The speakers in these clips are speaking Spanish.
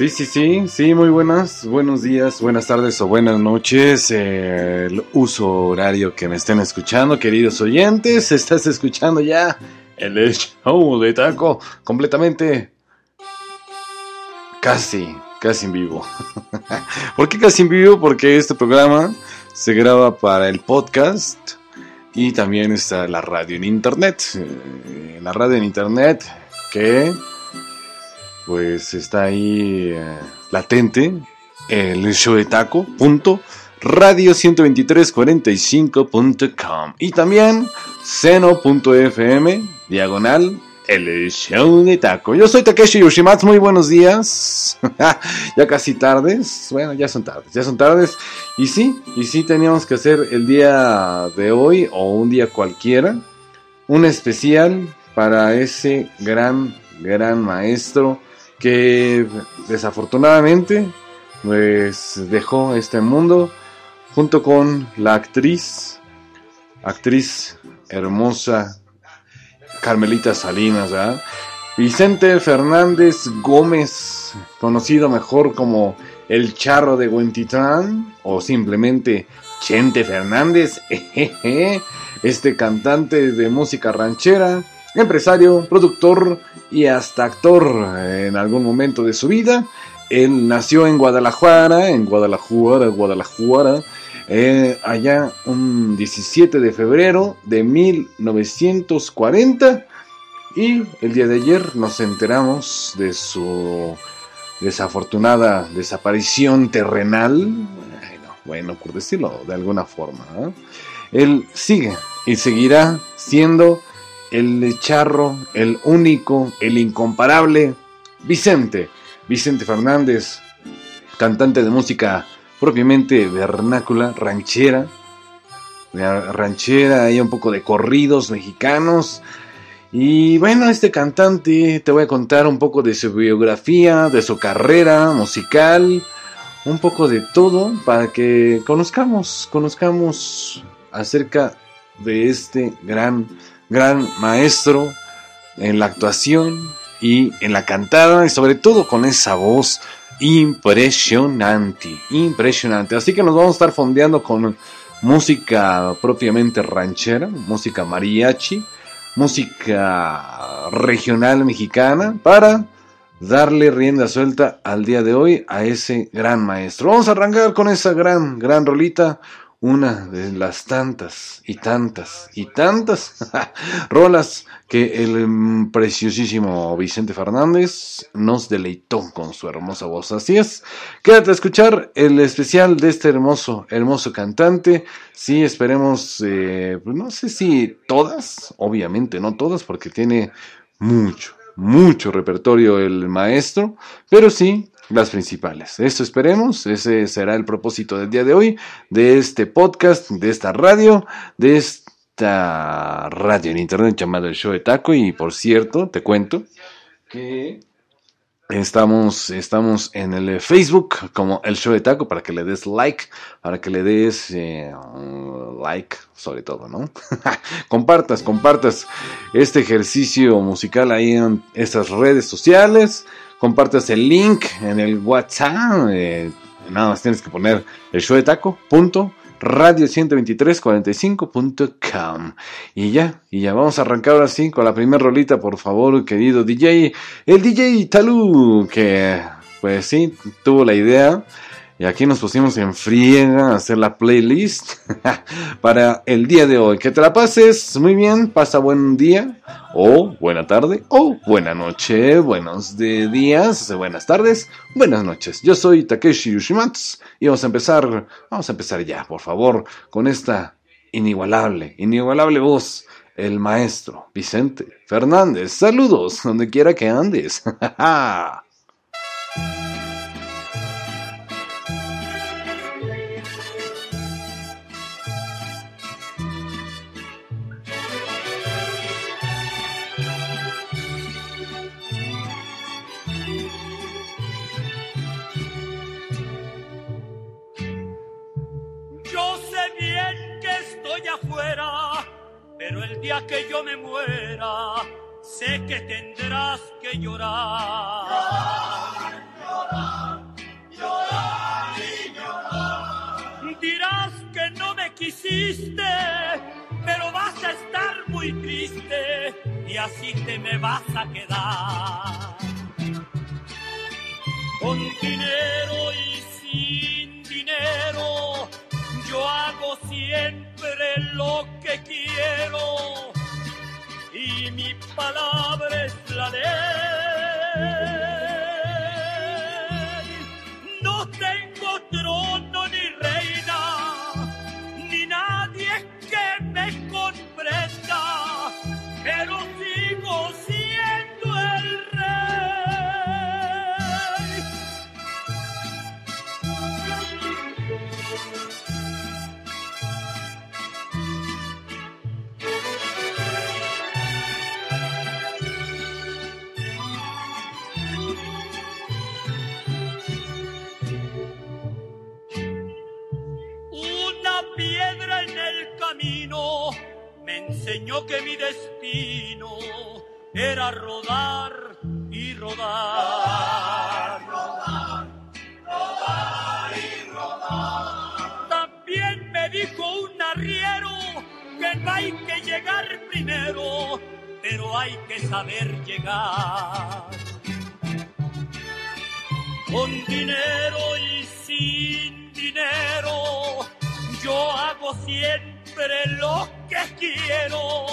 Sí, sí, sí, sí, muy buenas, buenos días, buenas tardes o buenas noches. el uso horario que me estén escuchando, queridos oyentes, estás escuchando ya el show de taco completamente, casi, casi en vivo. ¿Por qué casi en vivo? Porque este programa se graba para el podcast y también está la radio en internet. eh, la radio en internet que pues está ahí eh, latente el show de taco punto radio 12345.com y también seno.fm diagonal el show de taco. Yo soy Takeshi Yoshimatsu, muy buenos días. ya casi tardes, bueno, ya son tardes, ya son tardes. Y sí, y sí teníamos que hacer el día de hoy o un día cualquiera, un especial para ese gran, gran maestro que desafortunadamente pues dejó este mundo junto con la actriz, actriz hermosa Carmelita Salinas. Vicente Fernández Gómez, conocido mejor como el Charro de Huentitlán o simplemente Chente Fernández, este cantante de música ranchera, empresario, productor y hasta actor en algún momento de su vida. Él nació en Guadalajara, en Guadalajara, Guadalajara, eh, allá un 17 de febrero de 1940 y el día de ayer nos enteramos de su desafortunada desaparición terrenal, bueno, bueno por decirlo de alguna forma. ¿eh? Él sigue y seguirá siendo el charro, el único, el incomparable Vicente, Vicente Fernández, cantante de música propiamente vernácula, ranchera, ranchera, hay un poco de corridos mexicanos. Y bueno, este cantante te voy a contar un poco de su biografía, de su carrera musical, un poco de todo para que conozcamos, conozcamos acerca de este gran, gran maestro en la actuación y en la cantada y sobre todo con esa voz impresionante, impresionante. Así que nos vamos a estar fondeando con música propiamente ranchera, música mariachi, música regional mexicana para darle rienda suelta al día de hoy a ese gran maestro. Vamos a arrancar con esa gran, gran rolita. Una de las tantas y tantas y tantas rolas que el mm, preciosísimo Vicente Fernández nos deleitó con su hermosa voz. Así es, quédate a escuchar el especial de este hermoso, hermoso cantante. Sí, esperemos, eh, pues no sé si todas, obviamente no todas, porque tiene mucho, mucho repertorio el maestro, pero sí las principales. Eso esperemos, ese será el propósito del día de hoy, de este podcast, de esta radio, de esta radio en internet llamada El Show de Taco. Y por cierto, te cuento que estamos, estamos en el Facebook como El Show de Taco para que le des like, para que le des eh, like sobre todo, ¿no? compartas, compartas este ejercicio musical ahí en estas redes sociales compartas el link en el WhatsApp. Eh, nada más tienes que poner el show de taco. Punto, radio 12345.com. Y ya, y ya vamos a arrancar ahora sí con la primera rolita, por favor, querido DJ. El DJ Talú, que pues sí, tuvo la idea. Y aquí nos pusimos en friega a hacer la playlist para el día de hoy. Que te la pases muy bien, pasa buen día, o buena tarde, o buena noche, buenos días, buenas tardes, buenas noches. Yo soy Takeshi Yoshimatsu y vamos a empezar, vamos a empezar ya, por favor, con esta inigualable, inigualable voz, el maestro Vicente Fernández. Saludos, donde quiera que andes. día que yo me muera, sé que tendrás que llorar. Llorar, llorar, llorar y llorar. Dirás que no me quisiste, pero vas a estar muy triste y así te me vas a quedar. Con dinero y sin dinero yo hago siempre lo que quiero y mi palabra es la ley. trono ni reina, ni nadie que me comprenda, pero sigo me enseñó que mi destino era rodar y rodar. Rodar, rodar, y rodar. También me dijo un arriero que no hay que llegar primero, pero hay que saber llegar. Con dinero y sin dinero, yo hago siempre lo que quiero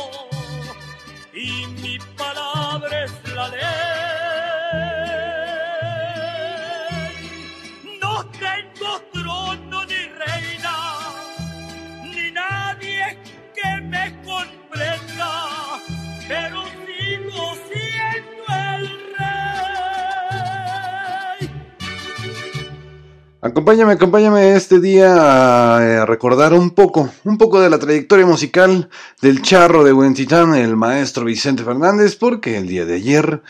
y mi palabra es la ley. Acompáñame, acompáñame este día a eh, recordar un poco, un poco de la trayectoria musical del charro de Huentitán, el maestro Vicente Fernández, porque el día de ayer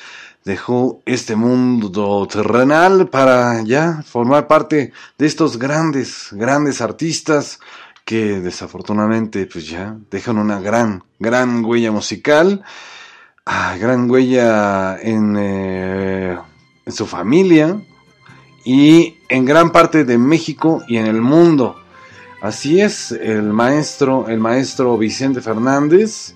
dejó este mundo terrenal para ya formar parte de estos grandes, grandes artistas que desafortunadamente pues ya dejan una gran, gran huella musical, ah, gran huella en, eh, en su familia, y en gran parte de México y en el mundo. Así es, el maestro, el maestro Vicente Fernández,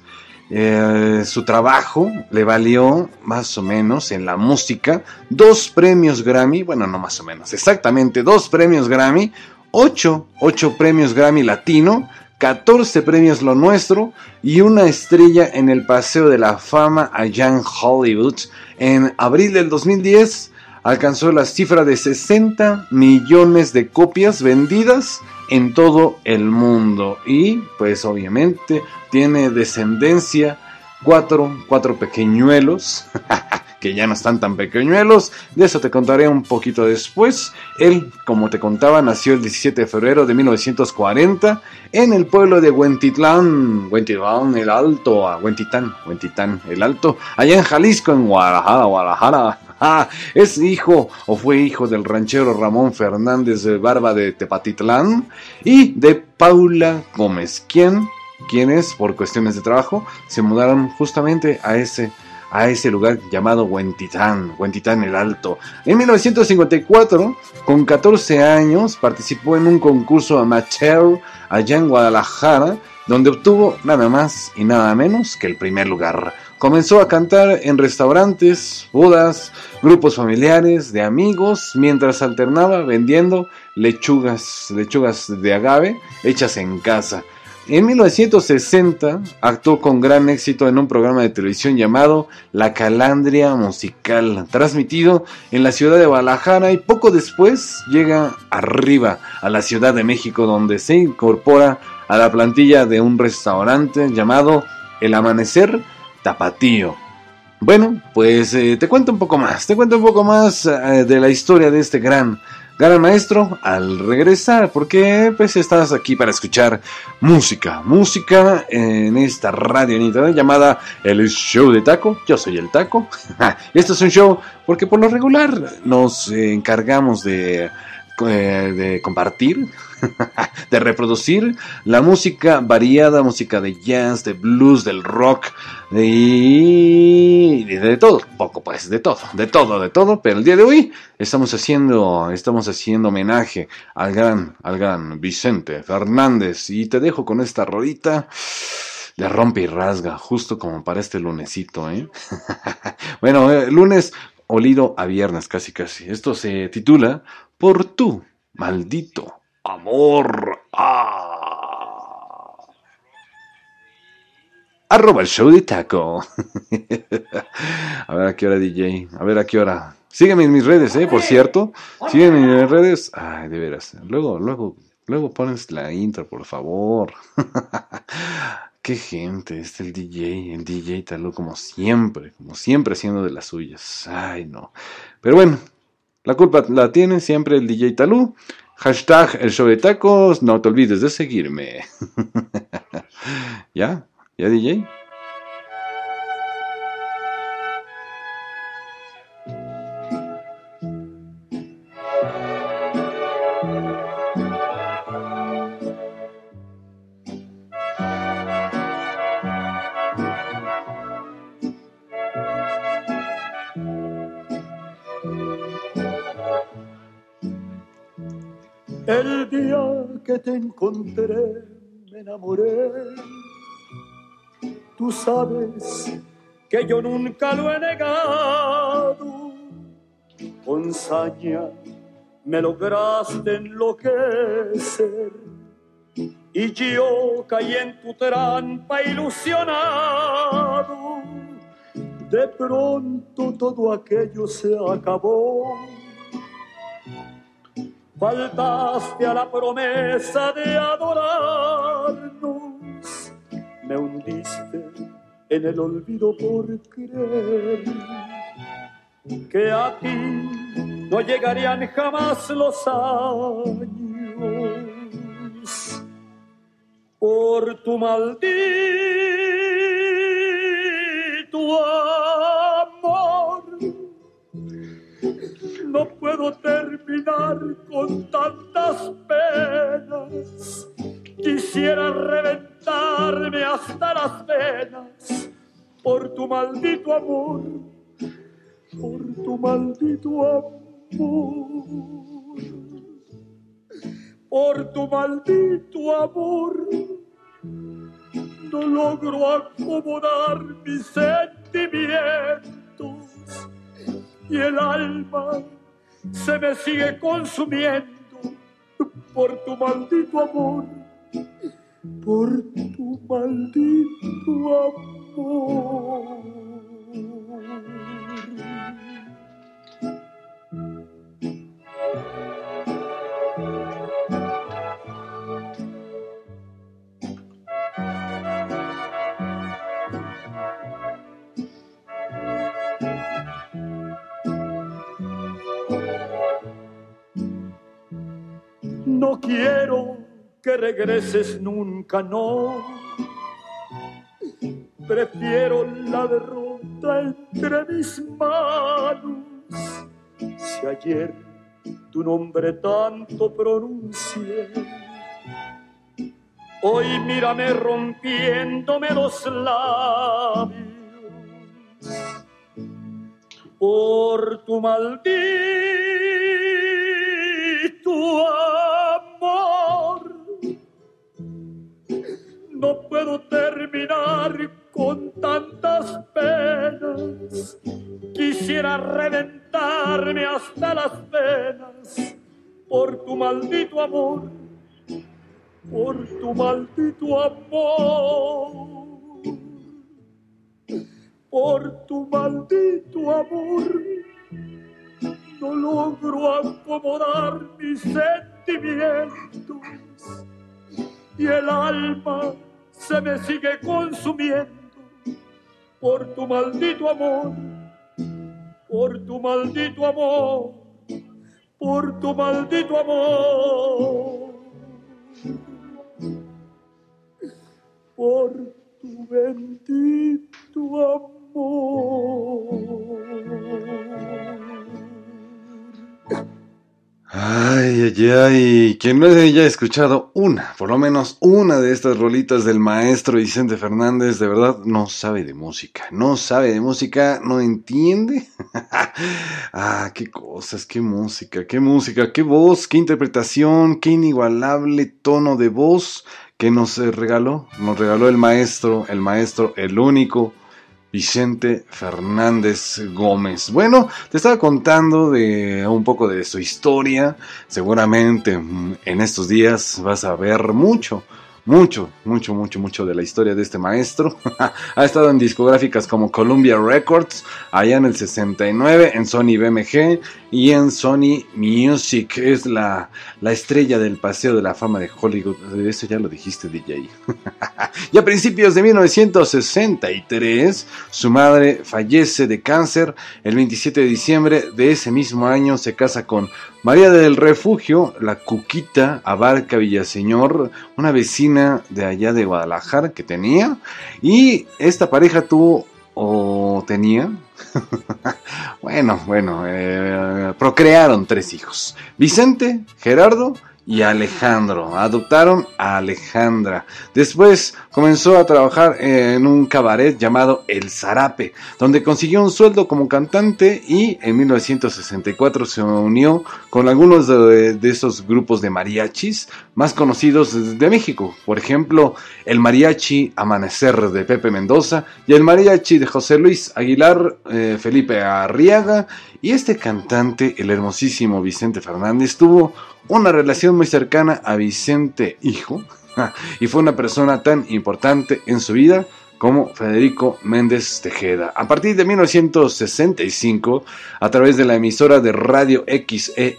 eh, su trabajo le valió más o menos en la música dos premios Grammy, bueno, no más o menos, exactamente dos premios Grammy, ocho, ocho premios Grammy Latino, 14 premios Lo Nuestro y una estrella en el Paseo de la Fama allá en Hollywood en abril del 2010 alcanzó la cifra de 60 millones de copias vendidas en todo el mundo. Y pues obviamente tiene descendencia, cuatro, cuatro pequeñuelos. que ya no están tan pequeñuelos, de eso te contaré un poquito después. Él, como te contaba, nació el 17 de febrero de 1940 en el pueblo de Huentitlán, Huentitlán el Alto, a Huentitán, Huentitán el Alto, allá en Jalisco, en Guadalajara, Guadalajara, Ah, es hijo o fue hijo del ranchero Ramón Fernández de Barba de Tepatitlán y de Paula Gómez, quien, quienes por cuestiones de trabajo se mudaron justamente a ese a ese lugar llamado Huentitán, Huentitán el Alto. En 1954, con 14 años, participó en un concurso amateur allá en Guadalajara, donde obtuvo nada más y nada menos que el primer lugar. Comenzó a cantar en restaurantes, bodas, grupos familiares, de amigos, mientras alternaba vendiendo lechugas, lechugas de agave hechas en casa. En 1960 actuó con gran éxito en un programa de televisión llamado La Calandria Musical, transmitido en la ciudad de Guadalajara y poco después llega arriba a la Ciudad de México donde se incorpora a la plantilla de un restaurante llamado El Amanecer Tapatío. Bueno, pues eh, te cuento un poco más, te cuento un poco más eh, de la historia de este gran, gran maestro al regresar, porque pues estás aquí para escuchar música, música en esta radio en internet llamada El Show de Taco, yo soy el Taco, esto es un show porque por lo regular nos encargamos de eh, de compartir, de reproducir la música variada, música de jazz, de blues, del rock, y de todo, poco pues, de todo, de todo, de todo, pero el día de hoy estamos haciendo, estamos haciendo homenaje al gran, al gran Vicente Fernández, y te dejo con esta rodita le rompe y rasga, justo como para este lunesito, ¿eh? bueno, eh, lunes olido a viernes, casi casi. Esto se titula Por tu maldito amor. Ah. Arroba el show de taco. a ver a qué hora, DJ. A ver a qué hora. Sígueme en mis redes, eh, por cierto. Sígueme en mis redes. Ay, de veras. Luego, luego, luego pones la intro, por favor. Qué gente, es el DJ, el DJ Talú como siempre, como siempre haciendo de las suyas. Ay, no. Pero bueno, la culpa la tiene siempre el DJ Talú. Hashtag el show de tacos, no te olvides de seguirme. ¿Ya? ¿Ya DJ? El día que te encontré me enamoré. Tú sabes que yo nunca lo he negado. Con saña me lograste enloquecer. Y yo caí en tu trampa ilusionado. De pronto todo aquello se acabó faltaste a la promesa de adorarnos, me hundiste en el olvido por creer que a ti no llegarían jamás los años. Por tu maldito no puedo terminar con tantas penas. Quisiera reventarme hasta las venas por tu maldito amor, por tu maldito amor, por tu maldito amor. No logro acomodar mis sentimientos y el alma se me sigue consumiendo por tu maldito amor, por tu maldito amor. No quiero que regreses nunca, no. Prefiero la derrota entre mis manos. Si ayer tu nombre tanto pronuncié, hoy mírame rompiéndome los labios por tu maldito no puedo terminar con tantas penas. Quisiera reventarme hasta las venas por tu maldito amor, por tu maldito amor, por tu maldito amor. No logro acomodar mis sentimientos y el alma se me sigue consumiendo por tu maldito amor, por tu maldito amor, por tu maldito amor, por tu bendito amor. Ay, ay, ay. Quien no haya escuchado una, por lo menos una de estas rolitas del maestro Vicente Fernández, de verdad no sabe de música. No sabe de música, no entiende. ah, qué cosas, qué música, qué música, qué voz, qué interpretación, qué inigualable tono de voz que nos regaló. Nos regaló el maestro, el maestro, el único Vicente Fernández Gómez. Bueno, te estaba contando de un poco de su historia. Seguramente mm, en estos días vas a ver mucho mucho, mucho, mucho, mucho de la historia de este maestro. ha estado en discográficas como Columbia Records, allá en el 69, en Sony BMG y en Sony Music. Es la, la estrella del Paseo de la Fama de Hollywood. Eso ya lo dijiste, DJ. y a principios de 1963, su madre fallece de cáncer. El 27 de diciembre de ese mismo año se casa con María del Refugio, la Cuquita Abarca Villaseñor, una vecina de allá de Guadalajara que tenía. Y esta pareja tuvo o tenía, bueno, bueno, eh, procrearon tres hijos. Vicente, Gerardo y Alejandro. Adoptaron a Alejandra. Después comenzó a trabajar en un cabaret llamado El Zarape, donde consiguió un sueldo como cantante y en 1964 se unió con algunos de, esos grupos de mariachis más conocidos de México. Por ejemplo, el mariachi Amanecer de Pepe Mendoza y el mariachi de José Luis Aguilar, eh, Felipe Arriaga y este cantante, el hermosísimo Vicente Fernández, tuvo una relación muy cercana a Vicente Hijo y fue una persona tan importante en su vida como Federico Méndez Tejeda. A partir de 1965, a través de la emisora de radio XEX-AM,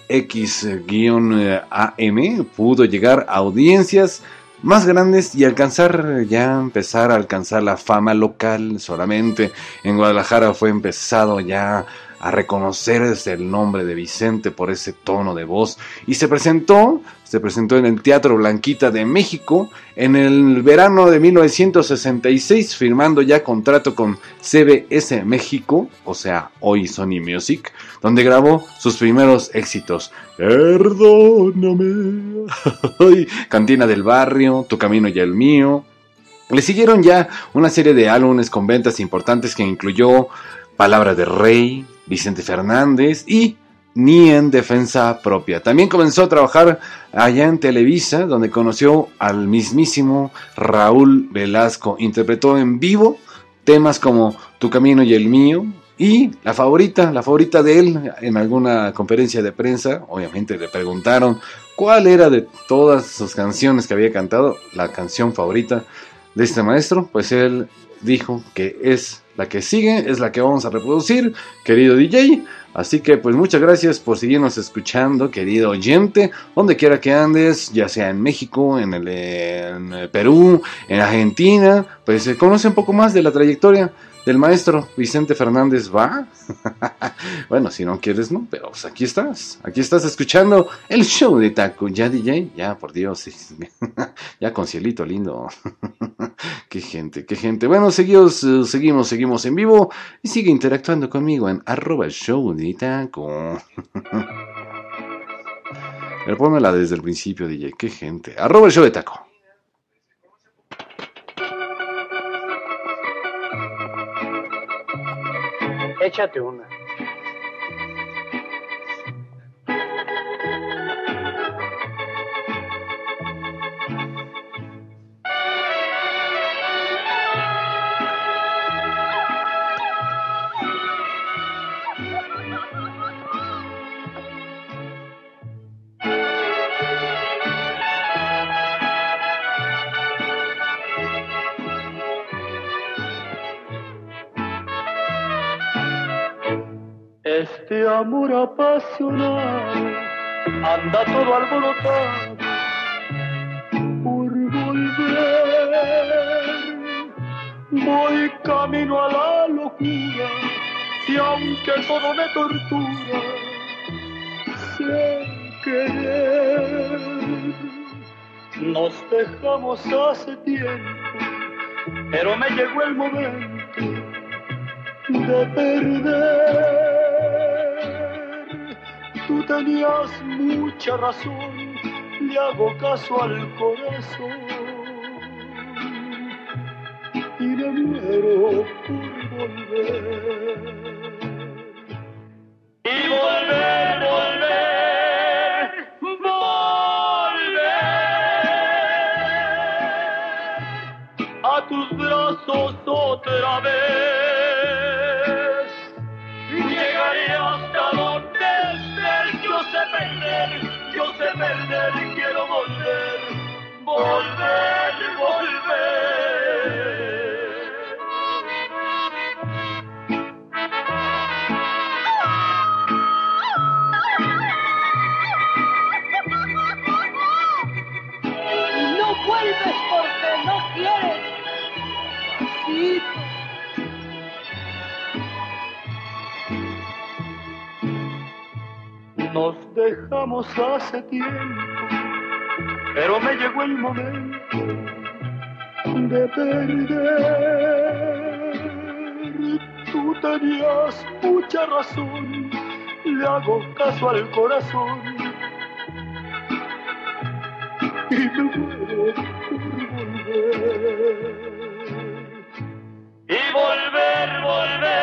pudo llegar a audiencias más grandes y alcanzar, ya empezar a alcanzar la fama local solamente. En Guadalajara fue empezado ya a reconocer el nombre de Vicente por ese tono de voz y se presentó, se presentó en el Teatro Blanquita de México en el verano de 1966 firmando ya contrato con CBS México, o sea, hoy Sony Music, donde grabó sus primeros éxitos. Perdóname, Cantina del Barrio, Tu Camino y el Mío. Le siguieron ya una serie de álbumes con ventas importantes que incluyó Palabra de Rey, Vicente Fernández y ni en defensa propia. También comenzó a trabajar allá en Televisa, donde conoció al mismísimo Raúl Velasco. Interpretó en vivo temas como Tu camino y el mío. Y la favorita, la favorita de él, en alguna conferencia de prensa, obviamente le preguntaron cuál era de todas sus canciones que había cantado, la canción favorita de este maestro. Pues él dijo que es la que sigue es la que vamos a reproducir, querido DJ. Así que pues muchas gracias por seguirnos escuchando, querido oyente, donde quiera que andes, ya sea en México, en el, Perú, en Argentina, pues conoce un poco más de la trayectoria del maestro Vicente Fernández va. bueno, si no quieres, no, pero pues, aquí estás. Aquí estás escuchando el show de Taco. Ya, DJ, ya, por Dios. ya con cielito lindo. qué gente, qué gente. Bueno, seguimos, seguimos, seguimos en vivo y sigue interactuando conmigo en arroba show de Taco. Pero pónmela desde el principio, DJ. Qué gente. Arroba el show de Taco. Échate una. Este amor apasionado anda todo alborotado por volver. Voy camino a la locura y aunque todo me tortura, sin querer, nos dejamos hace tiempo, pero me llegó el momento de perder tenías mucha razón, le hago caso al corazón y me muero por volver. Y volver, dejamos hace tiempo, pero me llegó el momento de perder. Tú tenías mucha razón, le hago caso al corazón y me muero por volver. Y volver, volver,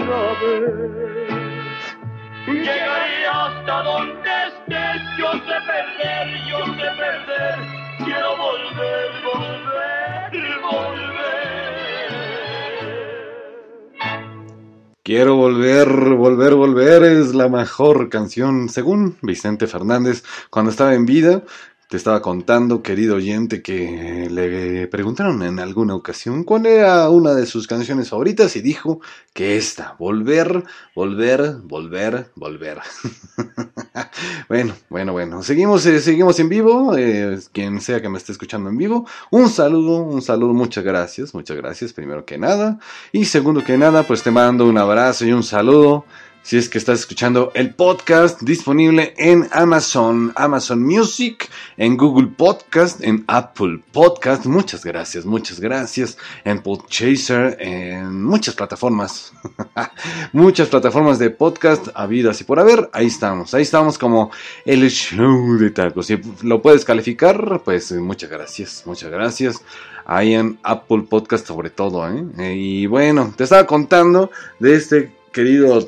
otra vez. Llegaré hasta donde estés, yo sé perder, yo sé perder, quiero volver, volver, volver. Quiero volver, volver, volver es la mejor canción, según Vicente Fernández, cuando estaba en vida. Te estaba contando, querido oyente, que le preguntaron en alguna ocasión cuál era una de sus canciones favoritas y dijo que esta, volver, volver, volver, volver. bueno, bueno, bueno, seguimos, eh, seguimos en vivo, eh, quien sea que me esté escuchando en vivo, un saludo, un saludo, muchas gracias, muchas gracias, primero que nada, y segundo que nada, pues te mando un abrazo y un saludo. Si es que estás escuchando el podcast disponible en Amazon, Amazon Music, en Google Podcast, en Apple Podcast. Muchas gracias, muchas gracias. En Podchaser, en muchas plataformas. muchas plataformas de podcast habidas y por haber. Ahí estamos, ahí estamos como el show de tacos. Si lo puedes calificar, pues muchas gracias, muchas gracias ahí en Apple Podcast sobre todo. ¿eh? Y bueno, te estaba contando de este querido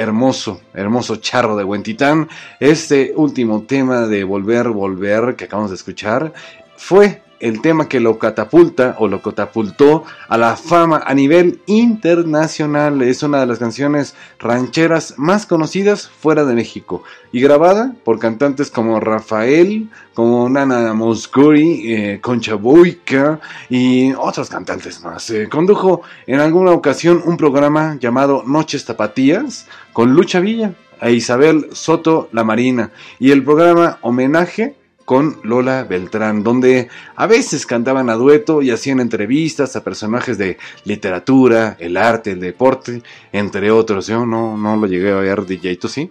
hermoso, hermoso charro de Huentitán. Este último tema de Volver, Volver que acabamos de escuchar fue el tema que lo catapulta o lo catapultó a la fama a nivel internacional. Es una de las canciones rancheras más conocidas fuera de México y grabada por cantantes como Rafael, como Nana Moscuri, eh, Concha Boica y otros cantantes más. Eh, condujo en alguna ocasión un programa llamado Noches Tapatías con Lucha Villa e Isabel Soto La Marina y el programa Homenaje con Lola Beltrán, donde a veces cantaban a dueto y hacían entrevistas a personajes de literatura, el arte, el deporte, entre otros. Yo no, no lo llegué a ver, DJ, ¿tú sí?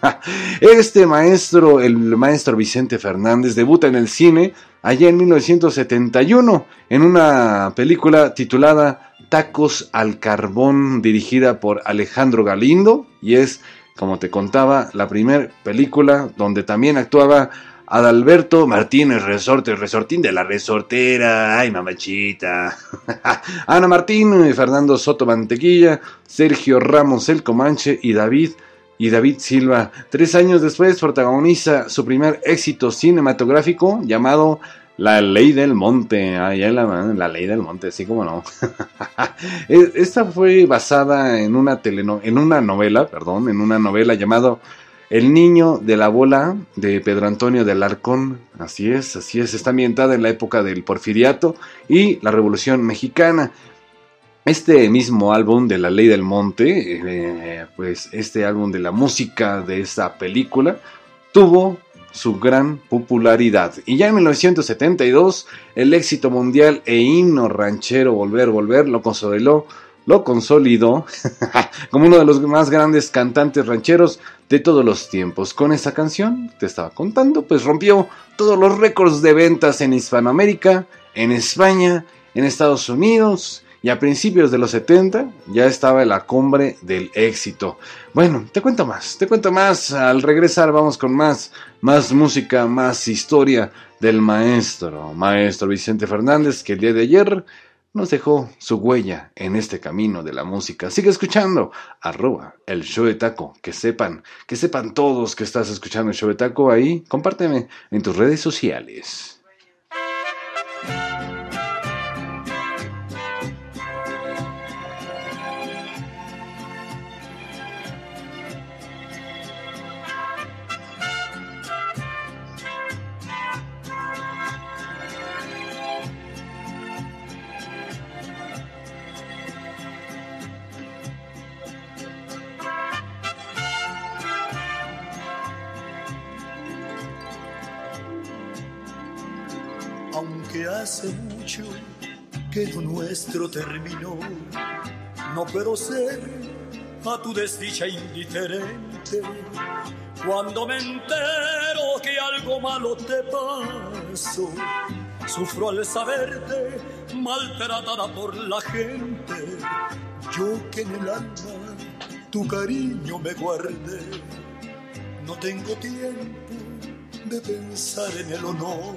este maestro, el maestro Vicente Fernández, debuta en el cine allá en 1971 en una película titulada Tacos al Carbón, dirigida por Alejandro Galindo, y es, como te contaba, la primera película donde también actuaba Adalberto Martínez Resorte, Resortín de la Resortera, ay mamachita. Ana Martín, Fernando Soto Mantequilla, Sergio Ramos El Comanche y David y David Silva. Tres años después protagoniza su primer éxito cinematográfico llamado La Ley del Monte. Ay, la, la Ley del Monte, sí como no. Esta fue basada en una teleno en una novela, perdón, en una novela llamado el niño de la bola de Pedro Antonio de Alarcón, así es, así es, está ambientada en la época del porfiriato y la Revolución Mexicana. Este mismo álbum de La Ley del Monte, eh, pues este álbum de la música de esta película, tuvo su gran popularidad. Y ya en 1972, el éxito mundial e himno ranchero Volver, Volver lo consolidó lo consolidó como uno de los más grandes cantantes rancheros de todos los tiempos. Con esa canción, te estaba contando, pues rompió todos los récords de ventas en Hispanoamérica, en España, en Estados Unidos y a principios de los 70 ya estaba en la cumbre del éxito. Bueno, te cuento más, te cuento más. Al regresar vamos con más, más música, más historia del maestro, maestro Vicente Fernández, que el día de ayer nos dejó su huella en este camino de la música. Sigue escuchando, arroba el show de taco, que sepan, que sepan todos que estás escuchando el show de taco ahí, compárteme en tus redes sociales. Que lo nuestro terminó. No puedo ser a tu desdicha indiferente. Cuando me entero que algo malo te pasó, sufro al saberte maltratada por la gente. Yo que en el alma tu cariño me guardé, no tengo tiempo de pensar en el honor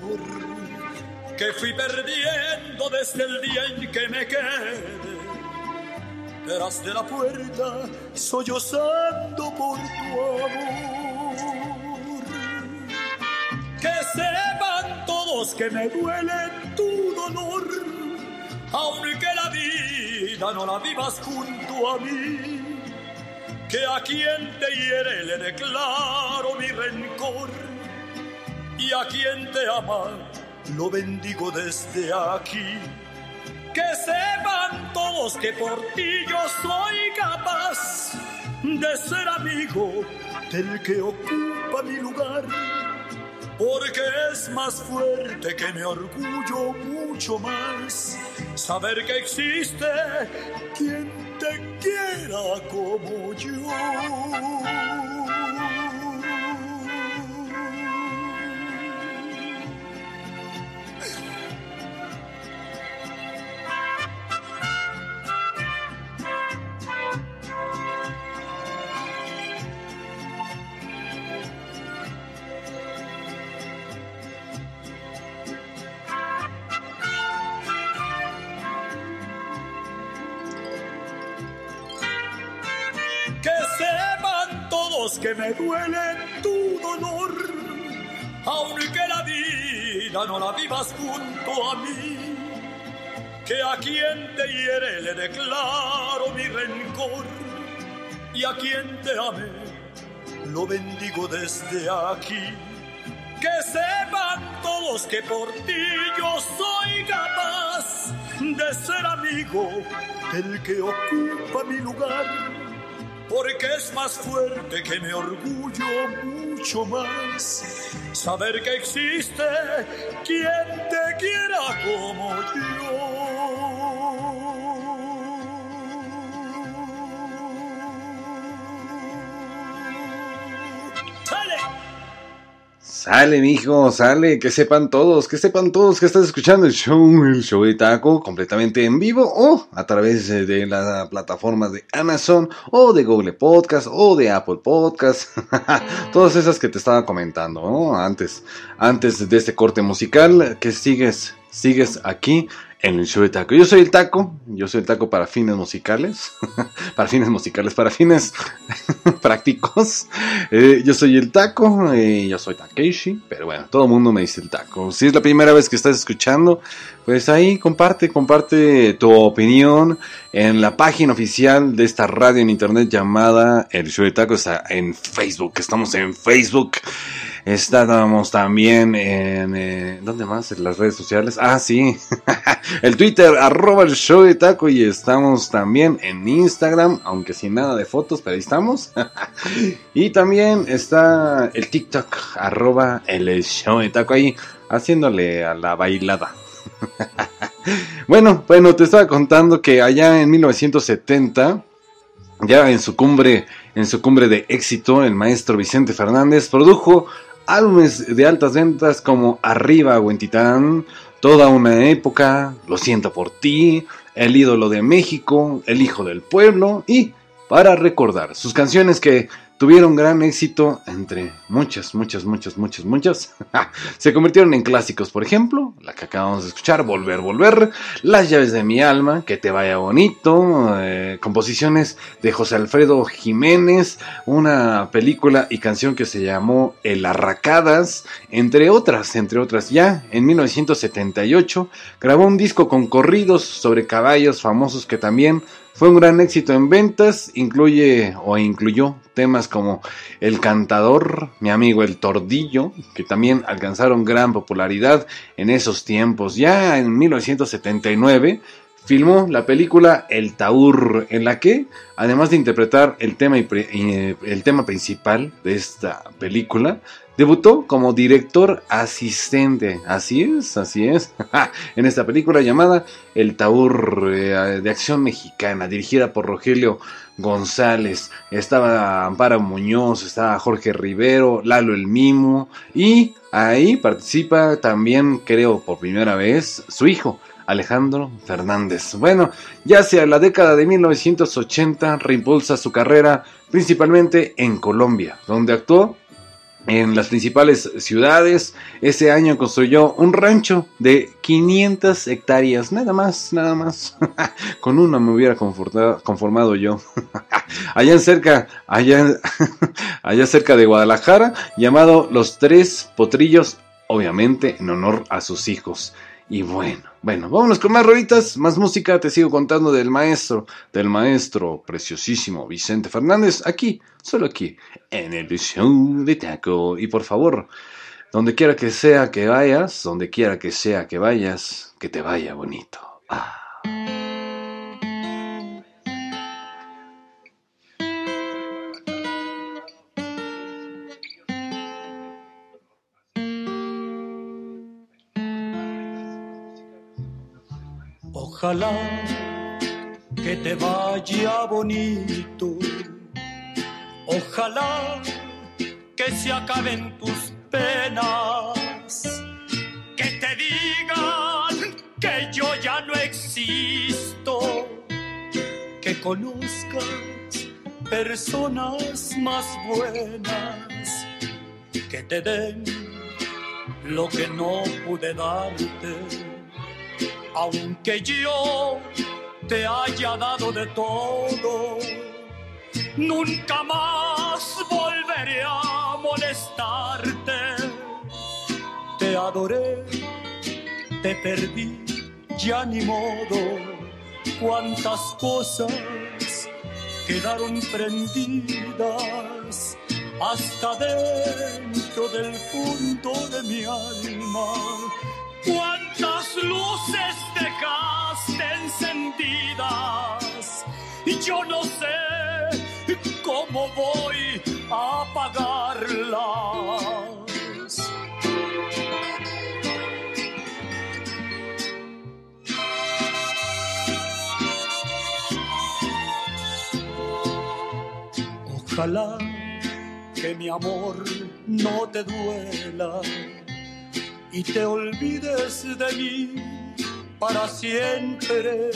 que fui perdiendo desde el día en que me quedé. Detrás de la puerta, sollozando por tu amor. Que sepan todos que me duele tu dolor, aunque la vida no la vivas junto a mí. Que a quien te hiere le declaro mi rencor y a quien te ama lo bendigo desde aquí. Que sepan todos que por ti yo soy capaz de ser amigo del que ocupa mi lugar. Porque es más fuerte que mi orgullo mucho más saber que existe quien te quiera como yo. Que me duele tu dolor, aunque la vida no la vivas junto a mí, que a quien te hiere le declaro mi rencor. Y a quien te ame lo bendigo desde aquí. Que sepan todos que por ti yo soy capaz de ser amigo del que ocupa mi lugar porque es más fuerte que mi orgullo mucho más saber que existe quien te quiera como yo. Sale, mijo, sale, que sepan todos, que sepan todos que estás escuchando el show, el show de taco, completamente en vivo o a través de la plataforma de Amazon o de Google Podcast o de Apple Podcast, todas esas que te estaba comentando, ¿no? Antes, antes de este corte musical, que sigues, sigues aquí el show de taco. Yo soy el taco, yo soy el taco para fines musicales, para fines musicales, para fines prácticos. Eh, yo soy el taco, eh, yo soy Takeshi, pero bueno, todo el mundo me dice el taco. Si es la primera vez que estás escuchando, pues ahí comparte, comparte tu opinión en la página oficial de esta radio en internet llamada El Show de Taco, está en Facebook, estamos en Facebook. Estábamos también en... Eh, ¿Dónde más? En las redes sociales. Ah, sí. el Twitter, arroba el show de taco. Y estamos también en Instagram, aunque sin nada de fotos, pero ahí estamos. y también está el TikTok, arroba el show de taco ahí, haciéndole a la bailada. bueno, bueno, te estaba contando que allá en 1970 ya en su cumbre, en su cumbre de éxito, el maestro Vicente Fernández produjo álbumes de altas ventas como Arriba Huentitán, Toda una época, Lo siento por ti, El ídolo de México, El hijo del pueblo y para recordar sus canciones que tuvieron gran éxito entre muchas, muchas, muchas, muchas, muchas. Se convirtieron en clásicos, por ejemplo, la que acabamos de escuchar, Volver, Volver, Las llaves de mi alma, Que te vaya bonito, eh, composiciones de José Alfredo Jiménez, una película y canción que se llamó El Arracadas, entre otras, entre otras. Ya en 1978 grabó un disco con corridos sobre caballos famosos que también fue un gran éxito en ventas, incluye o incluyó temas como El Cantador, Mi amigo el Tordillo, que también alcanzaron gran popularidad en esos tiempos. Ya en 1979 filmó la película El Taur, en la que, además de interpretar el tema, eh, el tema principal de esta película, Debutó como director asistente, así es, así es, en esta película llamada El Taur eh, de acción mexicana, dirigida por Rogelio González. Estaba Amparo Muñoz, estaba Jorge Rivero, Lalo el Mimo y ahí participa también, creo por primera vez, su hijo. Alejandro Fernández. Bueno, ya hacia la década de 1980 reimpulsa su carrera principalmente en Colombia, donde actuó en las principales ciudades. Ese año construyó un rancho de 500 hectáreas, nada más, nada más. Con uno me hubiera conformado yo. allá cerca, allá, allá cerca de Guadalajara, llamado Los Tres Potrillos, obviamente en honor a sus hijos. Y bueno, bueno, vámonos con más rolitas, más música. Te sigo contando del maestro, del maestro preciosísimo Vicente Fernández, aquí, solo aquí, en el show de Taco. Y por favor, donde quiera que sea que vayas, donde quiera que sea que vayas, que te vaya bonito. Ah. Ojalá que te vaya bonito. Ojalá que se acaben tus penas. Que te digan que yo ya no existo. Que conozcas personas más buenas. Que te den lo que no pude darte aunque yo te haya dado de todo, nunca más volveré a molestarte. Te adoré, te perdí, ya ni modo. Cuántas cosas quedaron prendidas hasta dentro del fondo de mi alma cuántas luces dejaste encendidas y yo no sé cómo voy a apagarlas. Ojalá que mi amor no te duela y te olvides de mí para siempre.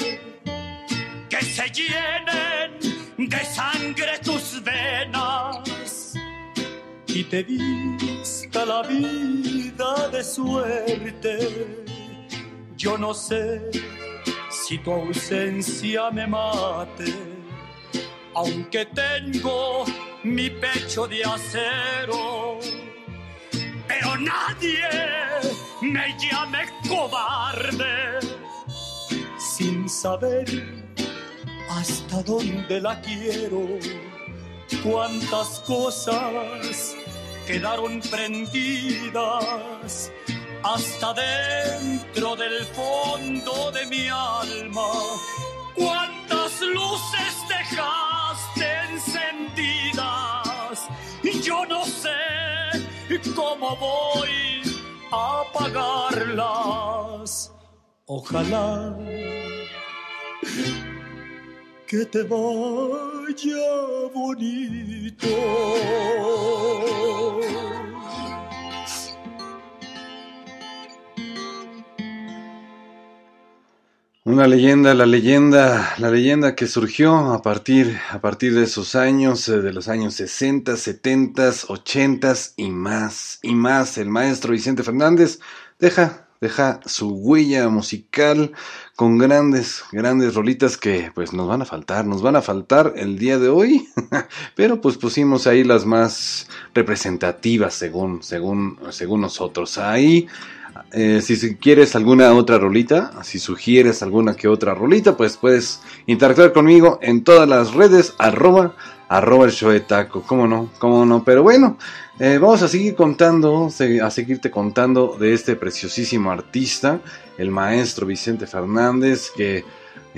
Que se llenen de sangre tus venas y te vista la vida de suerte. Yo no sé si tu ausencia me mate, aunque tengo mi pecho de acero pero nadie me llame cobarde. Sin saber hasta dónde la quiero, cuántas cosas quedaron prendidas hasta dentro del fondo de mi alma, cuántas luces dejaste encendidas y yo no sé cómo voy a pagarlas. Ojalá que te vaya bonito. Una leyenda, la leyenda, la leyenda que surgió a partir, a partir de esos años, eh, de los años 60, 70, 80 y más, y más. El maestro Vicente Fernández deja, deja su huella musical con grandes, grandes rolitas que pues nos van a faltar, nos van a faltar el día de hoy, pero pues pusimos ahí las más representativas según, según, según nosotros. Ahí eh, si quieres alguna otra rolita, si sugieres alguna que otra rolita, pues puedes interactuar conmigo en todas las redes, arroba, arroba el show de taco, cómo no, cómo no, pero bueno, eh, vamos a seguir contando, a seguirte contando de este preciosísimo artista, el maestro Vicente Fernández, que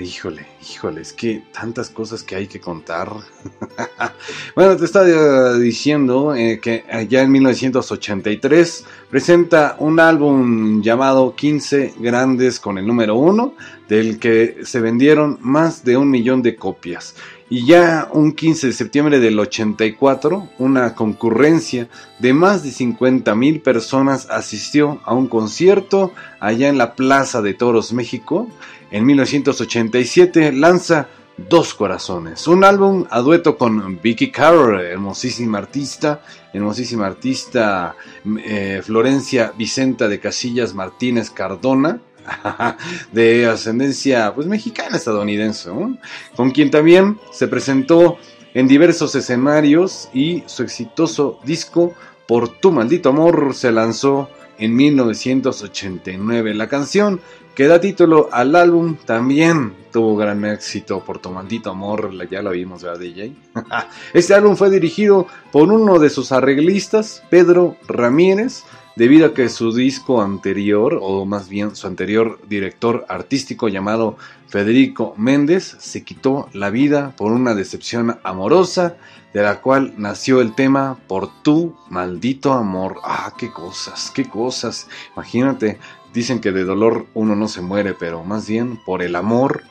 Híjole, híjole, es que tantas cosas que hay que contar. bueno, te estaba diciendo eh, que ya en 1983 presenta un álbum llamado 15 Grandes con el número 1, del que se vendieron más de un millón de copias. Y ya un 15 de septiembre del 84, una concurrencia de más de 50 mil personas asistió a un concierto allá en la Plaza de Toros, México en 1987 lanza Dos Corazones, un álbum a dueto con Vicky Carroll, hermosísima artista, hermosísima artista eh, Florencia Vicenta de Casillas Martínez Cardona, de ascendencia pues mexicana estadounidense, con quien también se presentó en diversos escenarios y su exitoso disco Por tu maldito amor se lanzó en 1989. La canción que da título al álbum, también tuvo gran éxito por Tu Maldito Amor, ya lo vimos, ¿verdad, DJ? este álbum fue dirigido por uno de sus arreglistas, Pedro Ramírez, debido a que su disco anterior, o más bien su anterior director artístico llamado Federico Méndez, se quitó la vida por una decepción amorosa, de la cual nació el tema Por tu maldito amor. Ah, qué cosas, qué cosas. Imagínate, Dicen que de dolor uno no se muere, pero más bien por el amor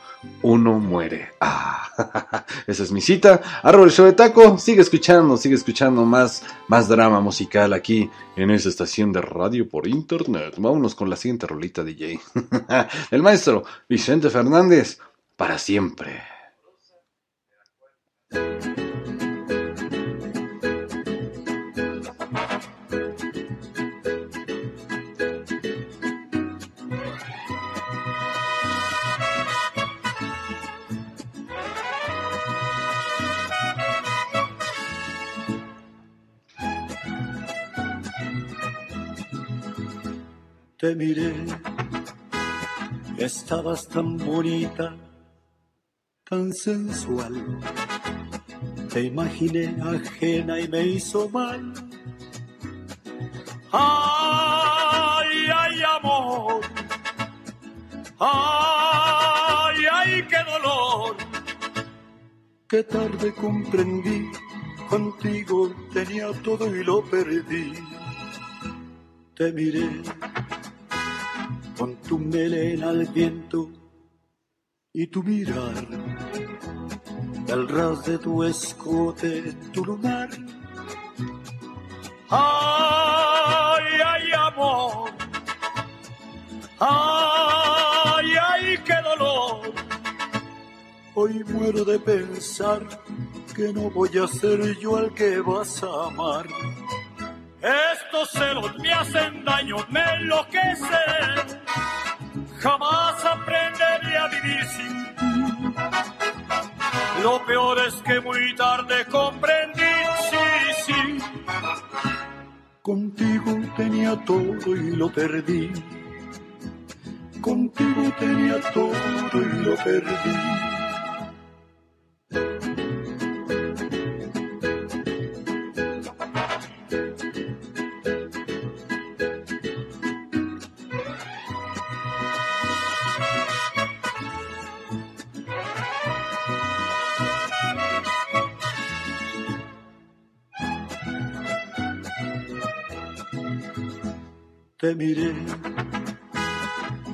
uno muere. Ah, esa es mi cita. El show de taco. Sigue escuchando, sigue escuchando más, más drama musical aquí en esa estación de radio por internet. Vámonos con la siguiente rolita DJ. el maestro Vicente Fernández, para siempre. Te miré, estabas tan bonita, tan sensual. Te imaginé ajena y me hizo mal. Ay, ay, amor. Ay, ay, qué dolor. Qué tarde comprendí, contigo tenía todo y lo perdí. Te miré tu melena al viento y tu mirar, el ras de tu escote, tu lunar. Ay, ay, amor, ay, ay, qué dolor. Hoy muero de pensar que no voy a ser yo el que vas a amar. Estos celos me hacen daño, me enloquecen. Jamás aprenderé a vivir sin ti. Lo peor es que muy tarde comprendí, sí, sí. Contigo tenía todo y lo perdí. Contigo tenía todo y lo perdí. Te miré,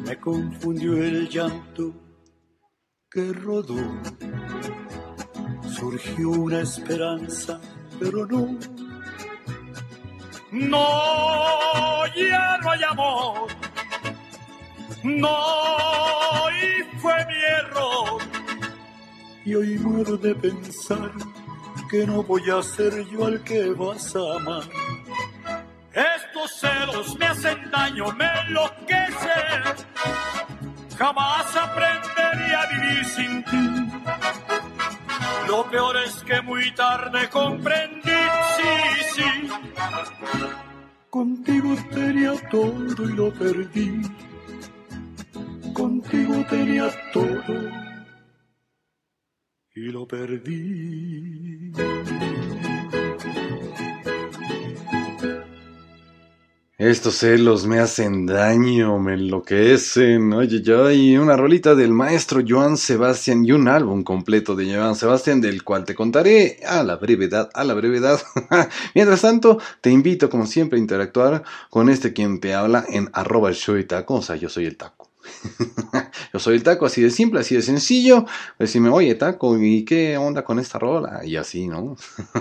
me confundió el llanto que rodó. Surgió una esperanza, pero no. No, ya no hay amor. No, y fue mi error. Y hoy muero de pensar que no voy a ser yo al que vas a amar. Estos celos me hacen daño, me enloquecen. Jamás aprendería a vivir sin ti. Lo peor es que muy tarde comprendí, sí, sí. Contigo tenía todo y lo perdí. Contigo tenía todo y lo perdí. Estos celos me hacen daño, me enloquecen. Oye, yo hay una rolita del maestro Joan Sebastián y un álbum completo de Joan Sebastián del cual te contaré a la brevedad, a la brevedad. Mientras tanto, te invito como siempre a interactuar con este quien te habla en arroba el show y taco, o sea, yo soy el taco. Yo soy el taco, así de simple, así de sencillo. Decirme, oye, taco, ¿y qué onda con esta rola? Y así, ¿no?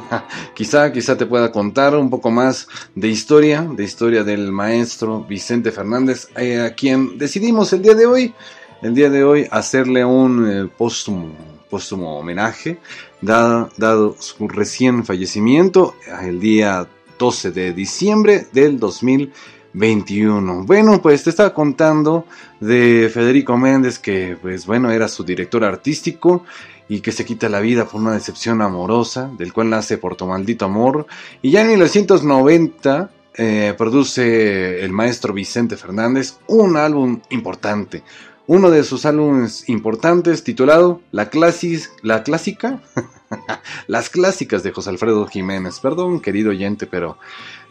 quizá, quizá te pueda contar un poco más de historia, de historia del maestro Vicente Fernández, eh, a quien decidimos el día de hoy, el día de hoy, hacerle un eh, póstumo, póstumo homenaje, dado, dado su recién fallecimiento, el día 12 de diciembre del 2020 21. Bueno, pues te estaba contando de Federico Méndez que, pues bueno, era su director artístico y que se quita la vida por una decepción amorosa, del cual nace por tu maldito amor. Y ya en 1990 eh, produce el maestro Vicente Fernández un álbum importante. Uno de sus álbumes importantes titulado La, clasis, la Clásica. Las clásicas de José Alfredo Jiménez. Perdón, querido oyente, pero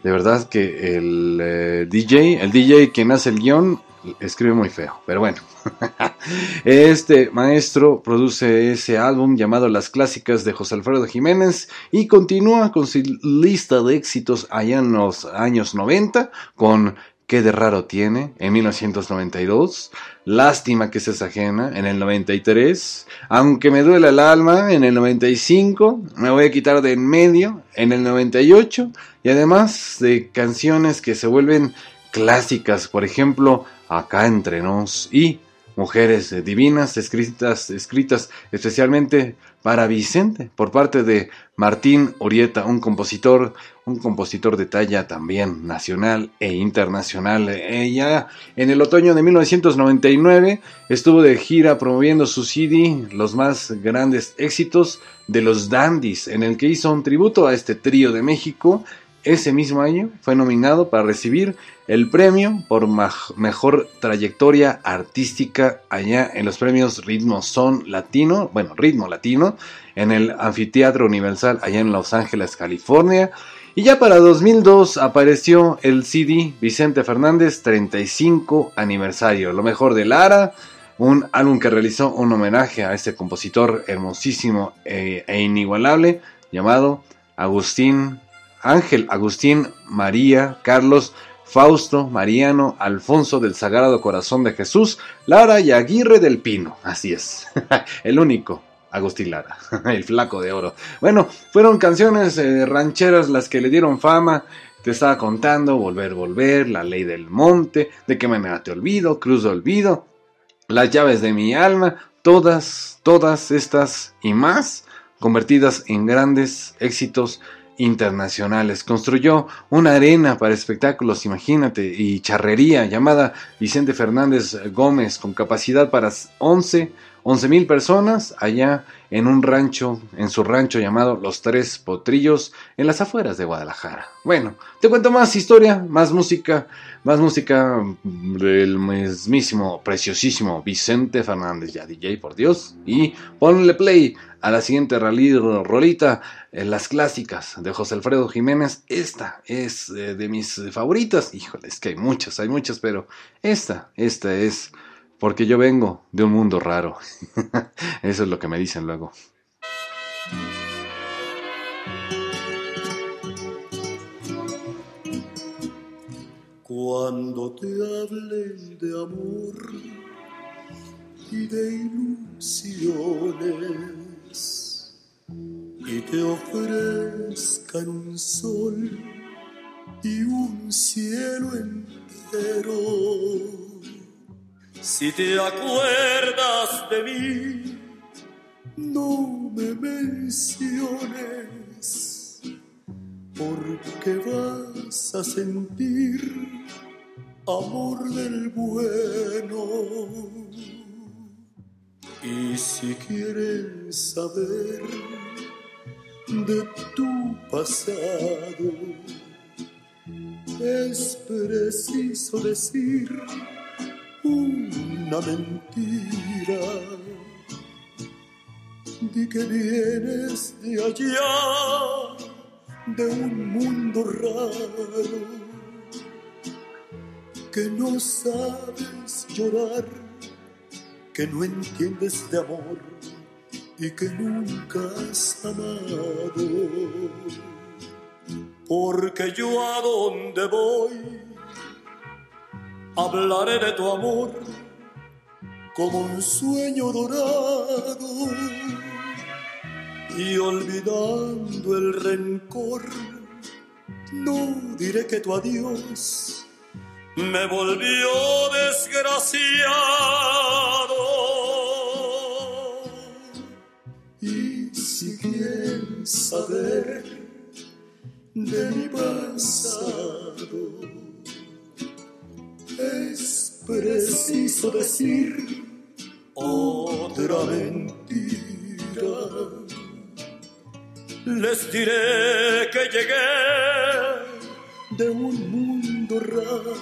de verdad que el eh, DJ, el DJ quien hace el guion, escribe muy feo, pero bueno. este maestro produce ese álbum llamado Las Clásicas de José Alfredo Jiménez y continúa con su lista de éxitos allá en los años 90 con Qué de raro tiene en 1992, Lástima que se ajena en el 93, Aunque me duele el alma en el 95, Me voy a quitar de en medio en el 98 y además de canciones que se vuelven clásicas, por ejemplo, Acá entre nos y Mujeres Divinas, escritas, escritas especialmente para Vicente por parte de Martín Orieta, un compositor, un compositor de talla también nacional e internacional. Ella en el otoño de 1999 estuvo de gira promoviendo su CD, los más grandes éxitos de los Dandies, en el que hizo un tributo a este trío de México ese mismo año fue nominado para recibir el premio por mejor trayectoria artística allá en los premios Ritmo Son Latino, bueno, Ritmo Latino, en el Anfiteatro Universal allá en Los Ángeles, California. Y ya para 2002 apareció el CD Vicente Fernández 35 aniversario, lo mejor de Lara, un álbum que realizó un homenaje a este compositor hermosísimo e, e inigualable llamado Agustín Ángel, Agustín, María, Carlos, Fausto, Mariano, Alfonso del Sagrado Corazón de Jesús, Lara y Aguirre del Pino. Así es, el único. Agustín Lara, el flaco de oro. Bueno, fueron canciones eh, rancheras las que le dieron fama. Te estaba contando, Volver, Volver, La Ley del Monte, De qué manera te olvido, Cruz de Olvido, Las llaves de mi alma, todas, todas estas y más convertidas en grandes éxitos internacionales. Construyó una arena para espectáculos, imagínate, y charrería llamada Vicente Fernández Gómez, con capacidad para 11 11 mil personas allá en un rancho, en su rancho llamado Los Tres Potrillos, en las afueras de Guadalajara. Bueno, te cuento más historia, más música, más música del mismísimo, preciosísimo Vicente Fernández, ya DJ por Dios, y ponle play a la siguiente rolita, en las clásicas de José Alfredo Jiménez. Esta es eh, de mis favoritas. Híjole, es que hay muchas, hay muchas, pero esta, esta es porque yo vengo de un mundo raro. Eso es lo que me dicen luego. Cuando te hablen de amor y de ilusiones y te ofrezcan un sol y un cielo entero Si te acuerdas de mí, no me menciones, porque vas a sentir amor del bueno. Y si quieres saber de tu pasado, es preciso decir una mentira. Di que vienes de allá, de un mundo raro, que no sabes llorar, que no entiendes de amor y que nunca has amado. Porque yo a donde voy, hablaré de tu amor como un sueño dorado y olvidando el rencor, no diré que tu adiós me volvió desgraciado. Y si quieres saber de mi pasado, es preciso decir otra mentira. Les diré que llegué de un mundo raro,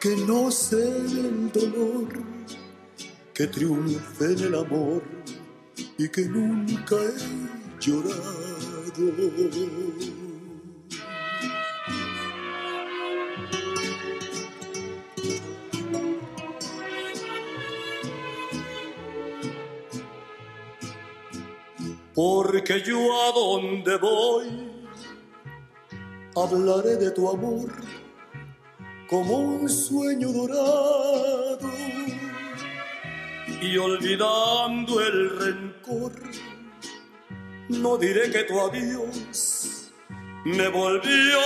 que no sé el dolor, que triunfe en el amor y que nunca he llorado. Porque yo a donde voy hablaré de tu amor como un sueño dorado. Y olvidando el rencor no diré que tu adiós me volvió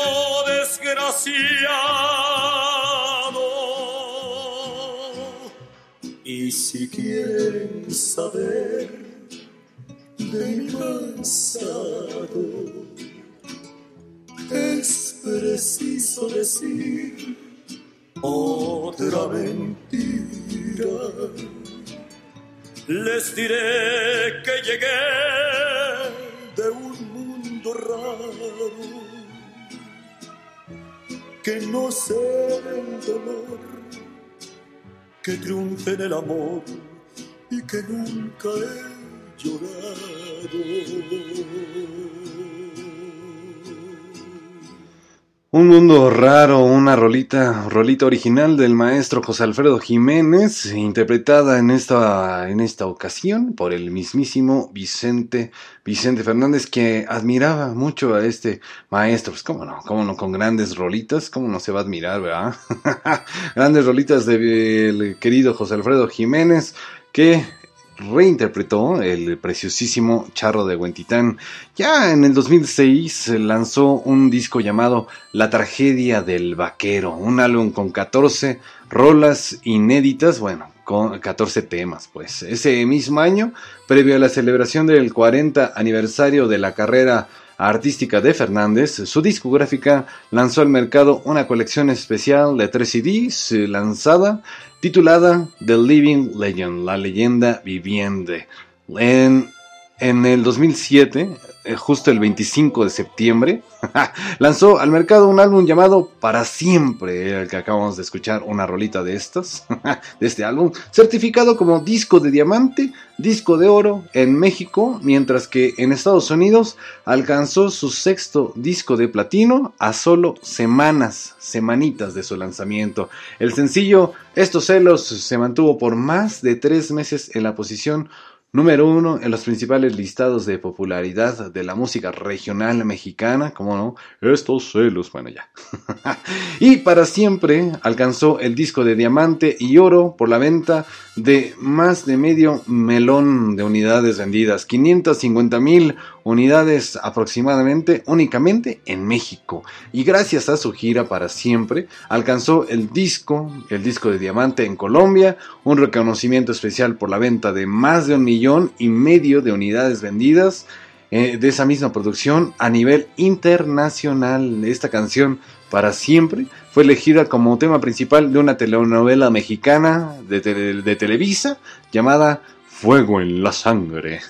desgraciado. Y si quieren saber de mi pasado. Es preciso decir otra mentira. Les diré que llegué de un mundo raro, que no sé el dolor, que triunfe en el amor y que nunca he un mundo raro, una rolita, rolita original del maestro José Alfredo Jiménez, interpretada en esta, en esta ocasión por el mismísimo Vicente, Vicente Fernández, que admiraba mucho a este maestro. Pues cómo no, cómo no, con grandes rolitas, cómo no se va a admirar, ¿verdad? grandes rolitas del querido José Alfredo Jiménez, que reinterpretó el preciosísimo Charro de Huentitán. Ya en el 2006 lanzó un disco llamado La tragedia del vaquero, un álbum con 14 rolas inéditas, bueno, con 14 temas, pues. Ese mismo año, previo a la celebración del 40 aniversario de la carrera artística de Fernández, su discográfica lanzó al mercado una colección especial de tres CDs eh, lanzada titulada The Living Legend, la leyenda viviente. En, en el 2007, eh, justo el 25 de septiembre, lanzó al mercado un álbum llamado Para Siempre, el que acabamos de escuchar, una rolita de estos, de este álbum, certificado como disco de diamante, disco de oro en México, mientras que en Estados Unidos alcanzó su sexto disco de platino a solo semanas, semanitas de su lanzamiento. El sencillo Estos celos se mantuvo por más de tres meses en la posición Número uno en los principales listados de popularidad de la música regional mexicana, como no, estos celos, bueno ya. y para siempre alcanzó el disco de diamante y oro por la venta de más de medio melón de unidades vendidas, 550 mil unidades aproximadamente únicamente en México. Y gracias a su gira para siempre, alcanzó el disco, el disco de diamante en Colombia, un reconocimiento especial por la venta de más de un millón y medio de unidades vendidas eh, de esa misma producción a nivel internacional. Esta canción para siempre fue elegida como tema principal de una telenovela mexicana de, Televisa llamada Fuego en la Sangre.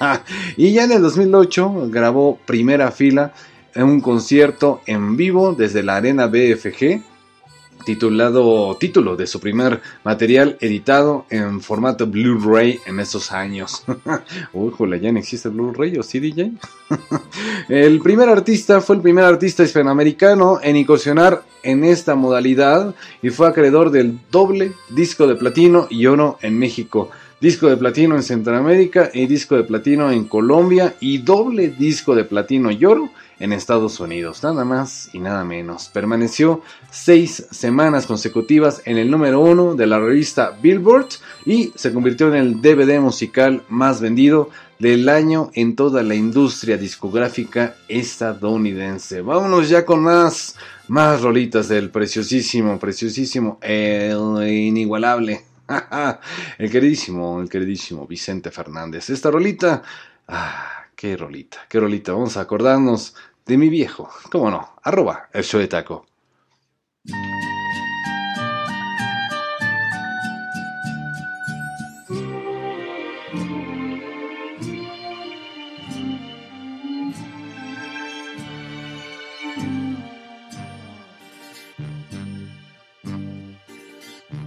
y ya en el 2008 grabó primera fila en un concierto en vivo desde la Arena BFG titulado título de su primer material editado en formato Blu-ray en esos años. ¿ya no existe Blu-ray o CDJ? el primer artista fue el primer artista hispanoamericano en incursionar en esta modalidad y fue acreedor del doble disco de platino y oro en México disco de platino en Centroamérica y disco de platino en Colombia y doble disco de platino y oro en Estados Unidos, nada más y nada menos. Permaneció seis semanas consecutivas en el número uno de la revista Billboard y se convirtió en el DVD musical más vendido del año en toda la industria discográfica estadounidense. Vámonos ya con más, más rolitas del preciosísimo, preciosísimo, el inigualable. el queridísimo, el queridísimo Vicente Fernández. Esta rolita, ah, qué rolita, qué rolita. Vamos a acordarnos de mi viejo, cómo no, arroba el show de taco.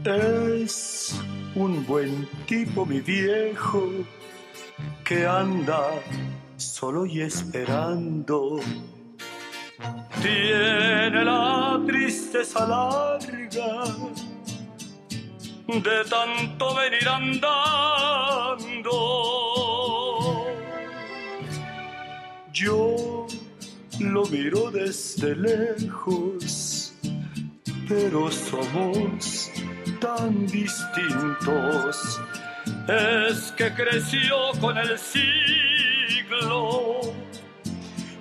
Es un buen tipo, mi viejo, que anda solo y esperando. Tiene la tristeza larga de tanto venir andando. Yo lo miro desde lejos, pero somos tan distintos. Es que creció con el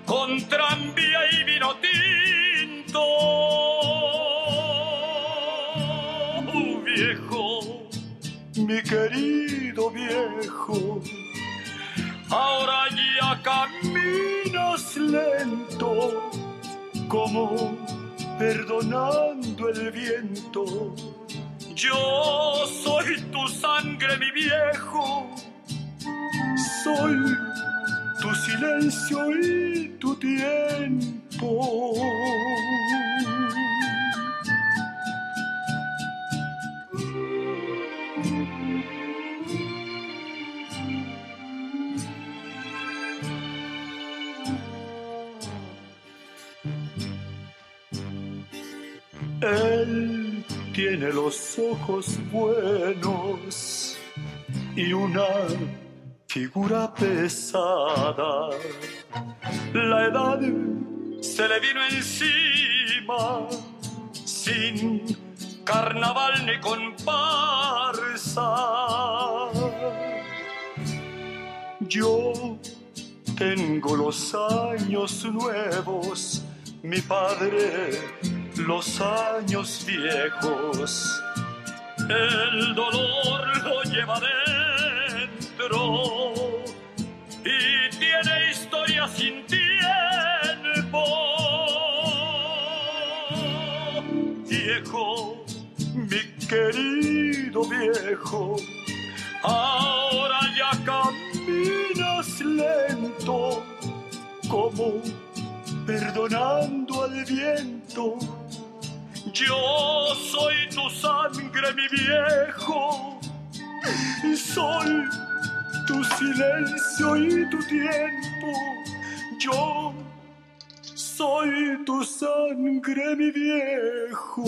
con tranvía y vino tinto. viejo, mi querido viejo, ahora ya caminas lento, como perdonando el viento yo soy tu sangre, mi viejo. Soy tu silencio y tu tiempo. El tiene los ojos buenos y una figura pesada. La edad se le vino encima sin carnaval ni comparsa. Yo tengo los años nuevos, mi padre los años viejos. El dolor lo lleva y tiene historia sin tiempo. Viejo, mi querido viejo, ahora ya caminas lento como perdonando al viento yo soy tu sangre, mi viejo. Y soy tu silencio y tu tiempo. Yo soy tu sangre, mi viejo.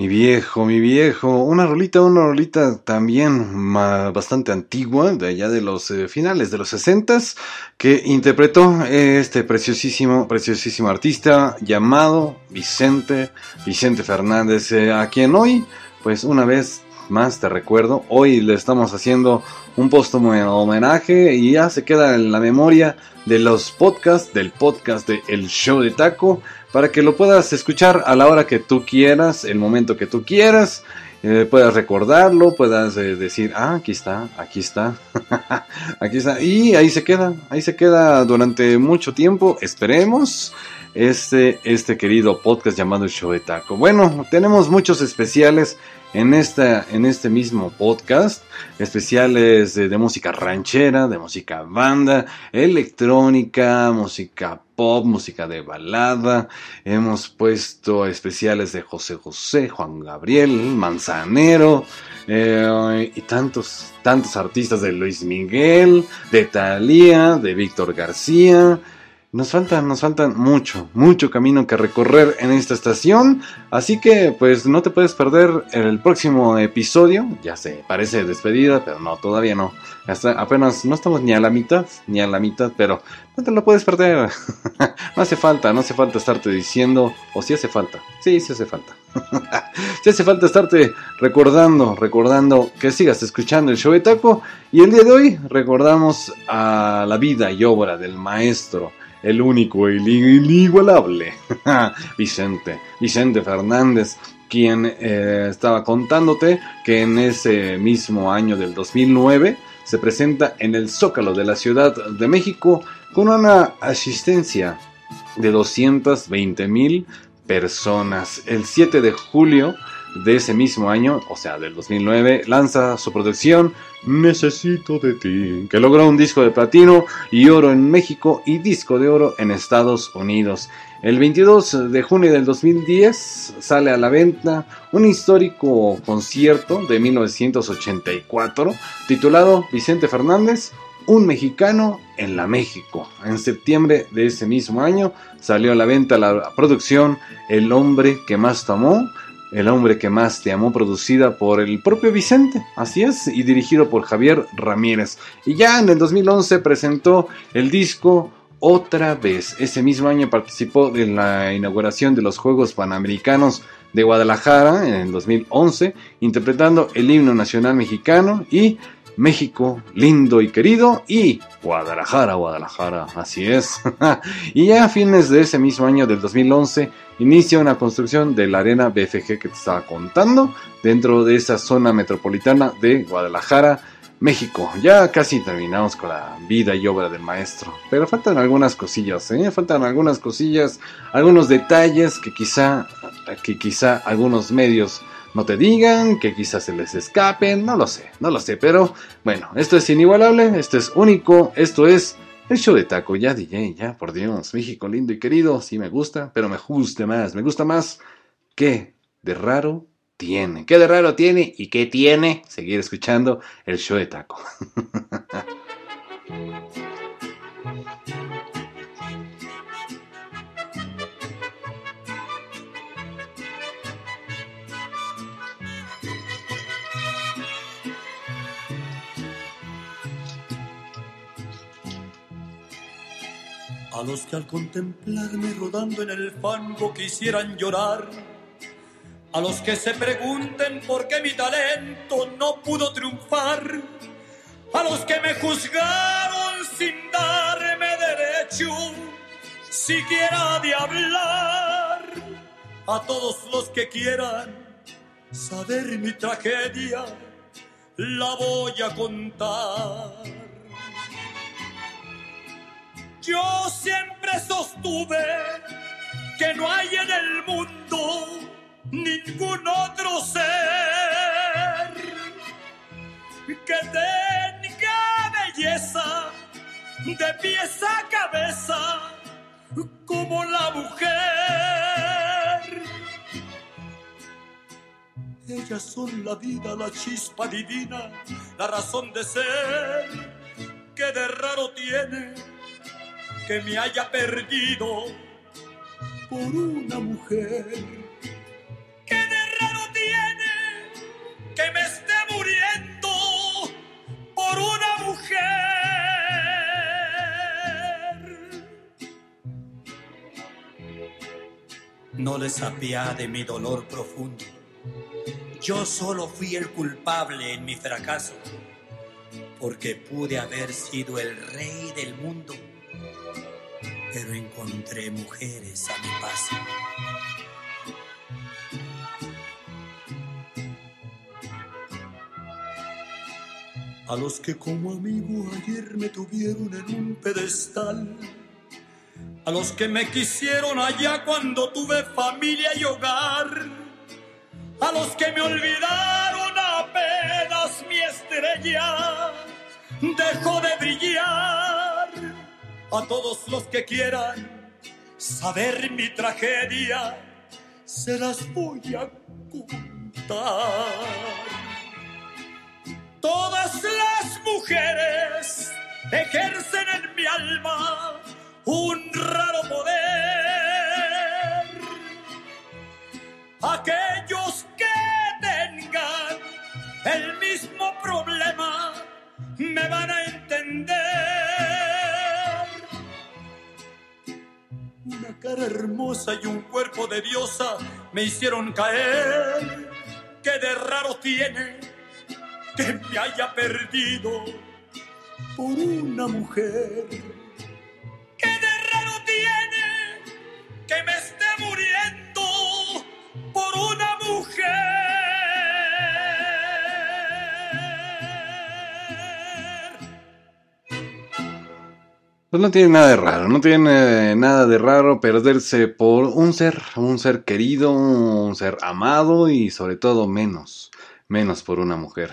Mi viejo, mi viejo, una rolita, una rolita también bastante antigua, de allá de los eh, finales de los sesentas, que interpretó este preciosísimo, preciosísimo artista llamado Vicente, Vicente Fernández, eh, a quien hoy, pues una vez más te recuerdo, hoy le estamos haciendo un póstumo homenaje y ya se queda en la memoria de los podcasts, del podcast de El Show de Taco, para que lo puedas escuchar a la hora que tú quieras, el momento que tú quieras, eh, puedas recordarlo, puedas eh, decir, ah, aquí está, aquí está, aquí está, y ahí se queda, ahí se queda durante mucho tiempo, esperemos, este, este querido podcast llamado Show de Taco. Bueno, tenemos muchos especiales en, esta, en este mismo podcast, especiales de, música ranchera, de música banda, electrónica, música pop, música de balada. Hemos puesto especiales de José José, Juan Gabriel, Manzanero. Eh, y tantos, tantos artistas de Luis Miguel, de Thalía, de Víctor García, nos falta, nos falta mucho, mucho camino que recorrer en esta estación. Así que, pues, no te puedes perder el próximo episodio. Ya sé, parece despedida, pero no, todavía no. Hasta apenas no estamos ni a la mitad, ni a la mitad, pero no te lo puedes perder. no hace falta, no hace falta estarte diciendo, o si hace falta. Sí, sí hace falta. si hace falta estarte recordando, recordando que sigas escuchando el show de taco. Y el día de hoy recordamos a la vida y obra del maestro el único, el inigualable, Vicente, Vicente Fernández, quien eh, estaba contándote que en ese mismo año del 2009 se presenta en el Zócalo de la Ciudad de México con una asistencia de 220 mil personas. El 7 de julio de ese mismo año, o sea, del 2009, lanza su producción Necesito de ti, que logró un disco de platino y oro en México y disco de oro en Estados Unidos. El 22 de junio del 2010 sale a la venta un histórico concierto de 1984 titulado Vicente Fernández, un mexicano en la México. En septiembre de ese mismo año salió a la venta la producción El hombre que más tomó el hombre que más te amó, producida por el propio Vicente, así es, y dirigido por Javier Ramírez. Y ya en el 2011 presentó el disco Otra vez. Ese mismo año participó en la inauguración de los Juegos Panamericanos de Guadalajara en el 2011, interpretando el himno nacional mexicano y México, lindo y querido, y Guadalajara, Guadalajara, así es. y ya a fines de ese mismo año del 2011, inicia una construcción de la arena BFG que te estaba contando, dentro de esa zona metropolitana de Guadalajara, México. Ya casi terminamos con la vida y obra del maestro, pero faltan algunas cosillas, ¿eh? Faltan algunas cosillas, algunos detalles que quizá, que quizá algunos medios no te digan, que quizás se les escapen, no lo sé, no lo sé, pero bueno, esto es inigualable, esto es único, esto es el show de taco, ya DJ, ya, por Dios, México lindo y querido, sí me gusta, pero me gusta más, me gusta más que de raro tiene, qué de raro tiene y qué tiene seguir escuchando el show de taco. A los que al contemplarme rodando en el fango quisieran llorar. A los que se pregunten por qué mi talento no pudo triunfar. A los que me juzgaron sin darme derecho siquiera de hablar. A todos los que quieran saber mi tragedia, la voy a contar. Yo siempre sostuve que no hay en el mundo ningún otro ser que tenga belleza de pies a cabeza como la mujer. Ellas son la vida, la chispa divina, la razón de ser que de raro tiene que me haya perdido por una mujer. ¿Qué de raro tiene que me esté muriendo por una mujer? No les de mi dolor profundo. Yo solo fui el culpable en mi fracaso, porque pude haber sido el rey del mundo pero encontré mujeres a mi paso. A los que como amigo ayer me tuvieron en un pedestal. A los que me quisieron allá cuando tuve familia y hogar, a los que me olvidaron apenas mi estrella dejó de brillar, a todos los que quieran saber mi tragedia, se las voy a contar. Todas las mujeres ejercen en mi alma un raro poder. Aquellos que tengan el mismo problema me van a entender. Cara hermosa y un cuerpo de diosa me hicieron caer. Que de raro tiene que me haya perdido por una mujer que me esté muriendo por una mujer. Pues no tiene nada de raro, no tiene nada de raro perderse por un ser, un ser querido, un ser amado y sobre todo menos menos por una mujer.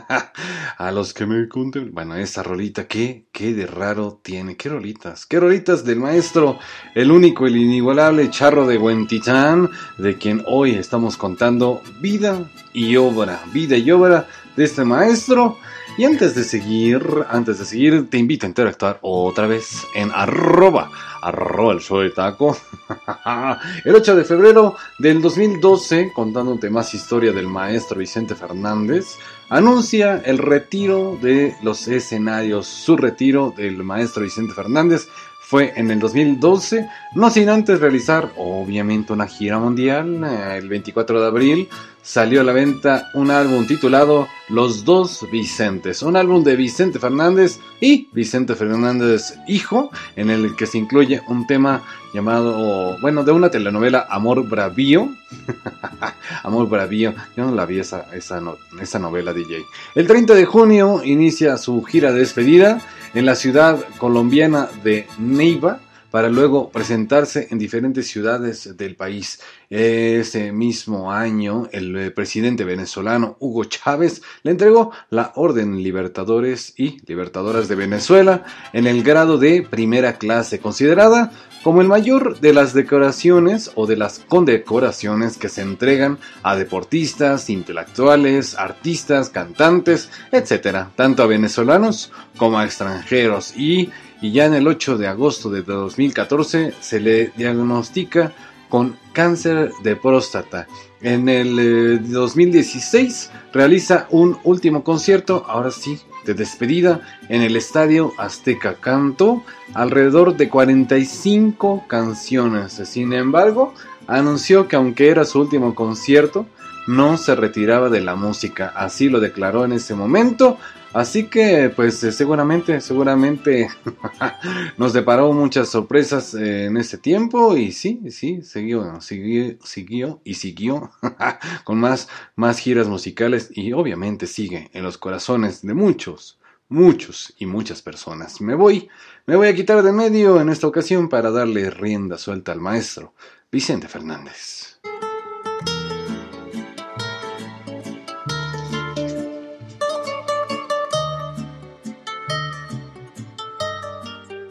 a los que me conten. Bueno, esa rolita, ¿qué, ¿qué de raro tiene? ¿Qué rolitas? ¿Qué rolitas del maestro, el único, el inigualable Charro de Huentitán, de quien hoy estamos contando vida y obra, vida y obra de este maestro? Y antes de seguir, antes de seguir, te invito a interactuar otra vez en arroba, arroba el show de taco. el 8 de febrero del 2012, contándote más historia del maestro Vicente Fernández, anuncia el retiro de los escenarios, su retiro del maestro Vicente Fernández fue en el 2012, no sin antes realizar obviamente una gira mundial. Eh, el 24 de abril salió a la venta un álbum titulado Los dos Vicentes, un álbum de Vicente Fernández y Vicente Fernández Hijo, en el que se incluye un tema llamado, bueno, de una telenovela Amor Bravío. Amor Bravío, yo no la vi esa, esa, esa novela DJ. El 30 de junio inicia su gira de despedida en la ciudad colombiana de Neiva para luego presentarse en diferentes ciudades del país. Ese mismo año, el eh, presidente venezolano Hugo Chávez le entregó la Orden Libertadores y Libertadoras de Venezuela en el grado de primera clase, considerada como el mayor de las decoraciones o de las condecoraciones que se entregan a deportistas, intelectuales, artistas, cantantes, etc., tanto a venezolanos como a extranjeros. Y, ya en el 8 de agosto de 2014 se le diagnostica con cáncer de próstata. En el 2016 eh, realiza un último concierto, ahora sí, de despedida en el Estadio Azteca. Cantó alrededor de 45 canciones. Sin embargo, anunció que aunque era su último concierto, no se retiraba de la música. Así lo declaró en ese momento. Así que, pues eh, seguramente, seguramente nos deparó muchas sorpresas eh, en ese tiempo y sí, sí, siguió, siguió, siguió y siguió con más, más giras musicales y obviamente sigue en los corazones de muchos, muchos y muchas personas. Me voy, me voy a quitar de medio en esta ocasión para darle rienda suelta al maestro Vicente Fernández.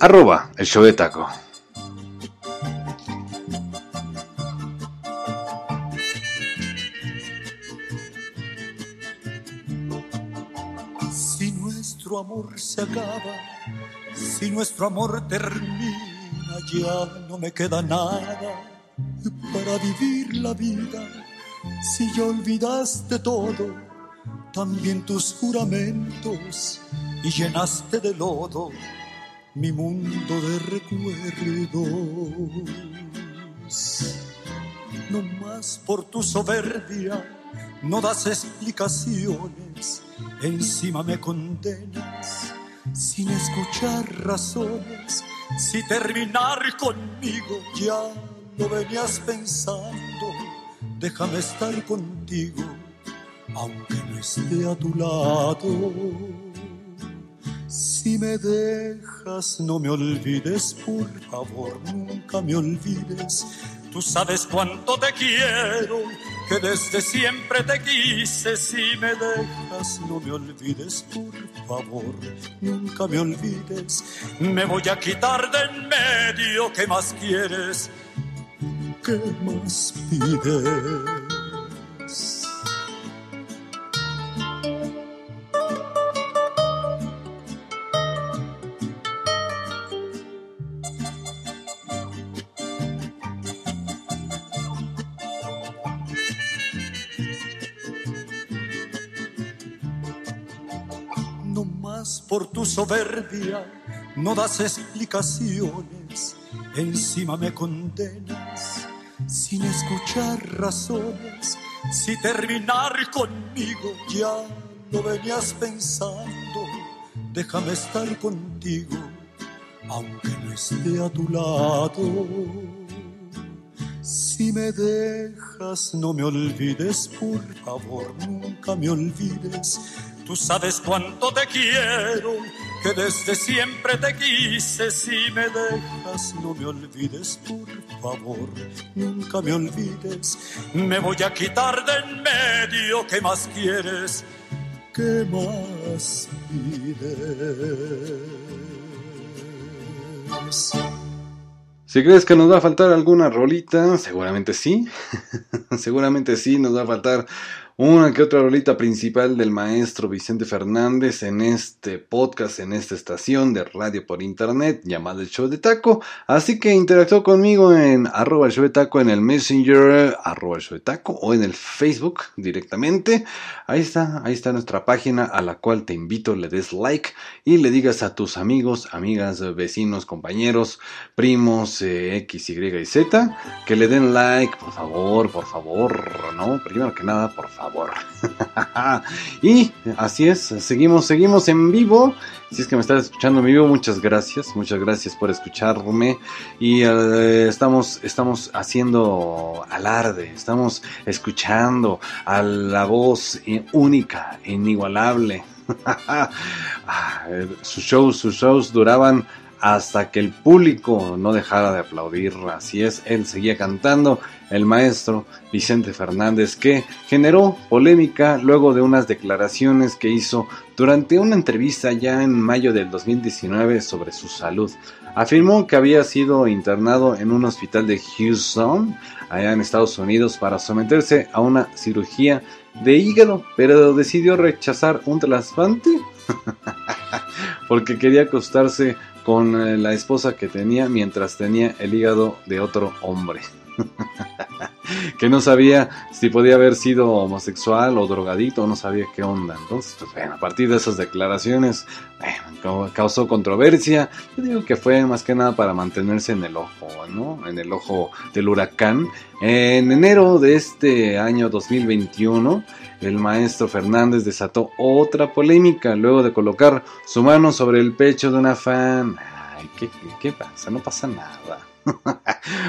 Arroba el show de taco. Si nuestro amor se acaba, si nuestro amor termina, ya no me queda nada para vivir la vida. Si ya olvidaste todo, también tus juramentos y llenaste de lodo mi mundo de recuerdos. no más por tu soberbia, no das explicaciones, encima me condenas sin escuchar razones. Si terminar conmigo ya lo venías pensando, déjame estar contigo, aunque no esté a tu lado. Si me dejas, no me olvides, por favor, nunca me olvides. Tú sabes cuánto te quiero, que desde siempre te quise. Si me dejas, no me olvides, por favor, nunca me olvides. Me voy a quitar de en medio, ¿qué más quieres? ¿Qué más pides? Tu soberbia no das explicaciones, encima me condenas sin escuchar razones. Si terminar conmigo ya lo venías pensando, déjame estar contigo, aunque no esté a tu lado. Si me dejas, no me olvides, por favor, nunca me olvides Tú sabes cuánto te quiero, que desde siempre te quise. Si me dejas, no me olvides, por favor, nunca me olvides. Me voy a quitar de en medio, ¿qué más quieres? ¿Qué más pides? Si crees que nos va a faltar alguna rolita, seguramente sí. seguramente sí, nos va a faltar una que otra rolita principal del maestro Vicente Fernández en este podcast, en esta estación de radio por internet llamada El Show de Taco. Así que interactúa conmigo en arroba el show de taco en el Messenger, arroba el show de taco o en el Facebook directamente. Ahí está, ahí está nuestra página a la cual te invito, le des like y le digas a tus amigos, amigas, vecinos, compañeros, primos, eh, X, Y y Z, que le den like, por favor, por favor, ¿no? Primero que nada, por favor y así es, seguimos, seguimos en vivo. Si es que me estás escuchando en vivo, muchas gracias, muchas gracias por escucharme. Y eh, estamos, estamos haciendo alarde, estamos escuchando a la voz única, inigualable. Ah, sus shows, sus shows duraban hasta que el público no dejara de aplaudir. Así es, él seguía cantando, el maestro Vicente Fernández, que generó polémica luego de unas declaraciones que hizo durante una entrevista ya en mayo del 2019 sobre su salud. Afirmó que había sido internado en un hospital de Houston, allá en Estados Unidos, para someterse a una cirugía de hígado, pero decidió rechazar un trasplante porque quería acostarse con eh, la esposa que tenía mientras tenía el hígado de otro hombre. que no sabía si podía haber sido homosexual o drogadito, no sabía qué onda. Entonces, pues bueno, a partir de esas declaraciones, causó controversia. Yo digo que fue más que nada para mantenerse en el ojo, ¿no? En el ojo del huracán. En enero de este año 2021, el maestro Fernández desató otra polémica luego de colocar su mano sobre el pecho de una fan. Ay, ¿qué, pasa? No pasa nada.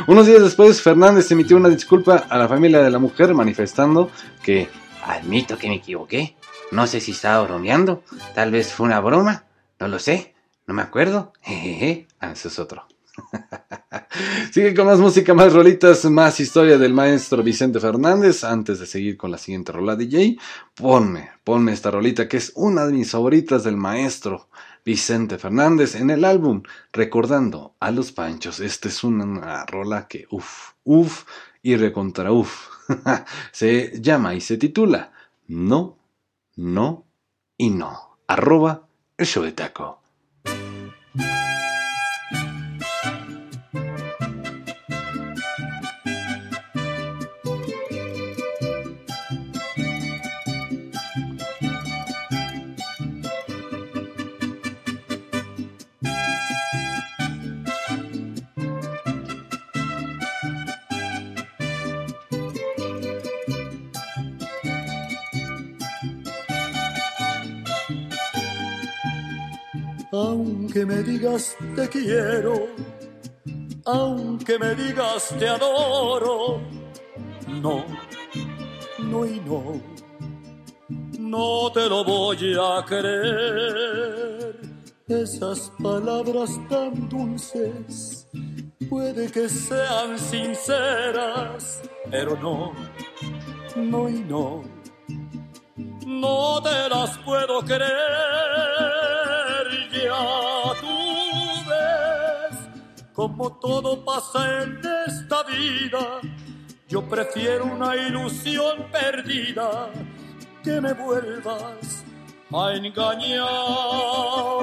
Unos días después, Fernández emitió una disculpa a la familia de la mujer manifestando que admito que me equivoqué. No sé si estaba bromeando, tal vez fue una broma, no lo sé, no me acuerdo. Jejeje, ah, eso es otro. Sigue con más música, más rolitas, más historia del maestro Vicente Fernández. Antes de seguir con la siguiente rola DJ, ponme, ponme esta rolita que es una de mis favoritas del maestro Vicente Fernández en el álbum Recordando a los Panchos. Esta es una rola que uff, uff y recontra uff. se llama y se titula No, no y no. Arroba el show de taco. Aunque me digas te quiero, aunque me digas te adoro, no, no y no, no te lo voy a creer. Esas palabras tan dulces puede que sean sinceras, pero no, no y no, no te las puedo creer como todo pasa en esta vida. Yo prefiero una ilusión perdida que me vuelvas a engañar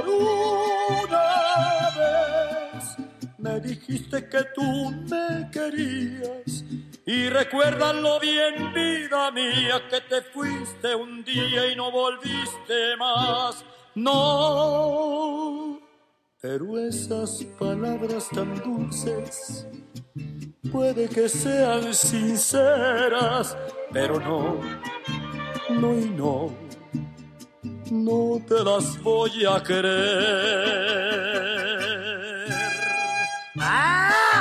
una vez. Me dijiste que tú me querías y recuérdalo bien, vida mía, que te fuiste un día y no volviste más. No, pero esas palabras tan dulces puede que sean sinceras, pero no, no y no, no te las voy a querer. ¡Ah!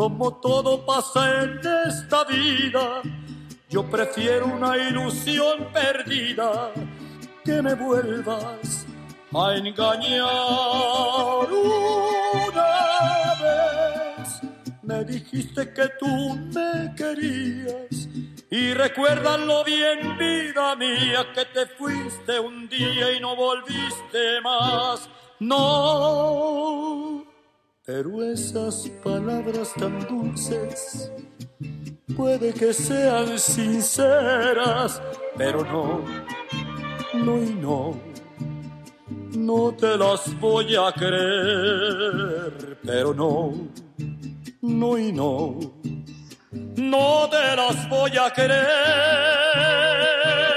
Como todo pasa en esta vida, yo prefiero una ilusión perdida que me vuelvas a engañar una vez. Me dijiste que tú me querías y recuérdalo bien, vida mía, que te fuiste un día y no volviste más. No. Pero esas palabras tan dulces puede que sean sinceras, pero no, no y no, no te las voy a creer, pero no, no y no, no te las voy a creer.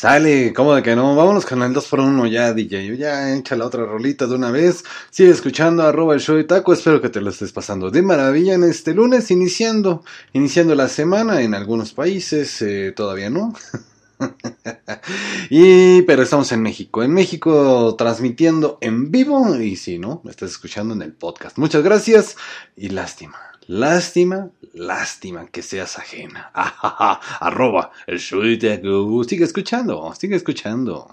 Sale, ¿cómo de que no? Vámonos con el 2 por 1 ya, DJ. Ya echa la otra rolita de una vez. Sigue escuchando arroba el show de taco. Espero que te lo estés pasando de maravilla en este lunes, iniciando, iniciando la semana en algunos países, eh, todavía no. y pero estamos en México, en México transmitiendo en vivo y si no, me estás escuchando en el podcast. Muchas gracias y lástima. Lástima, lástima que seas ajena. Arroba el Sigue escuchando, sigue escuchando.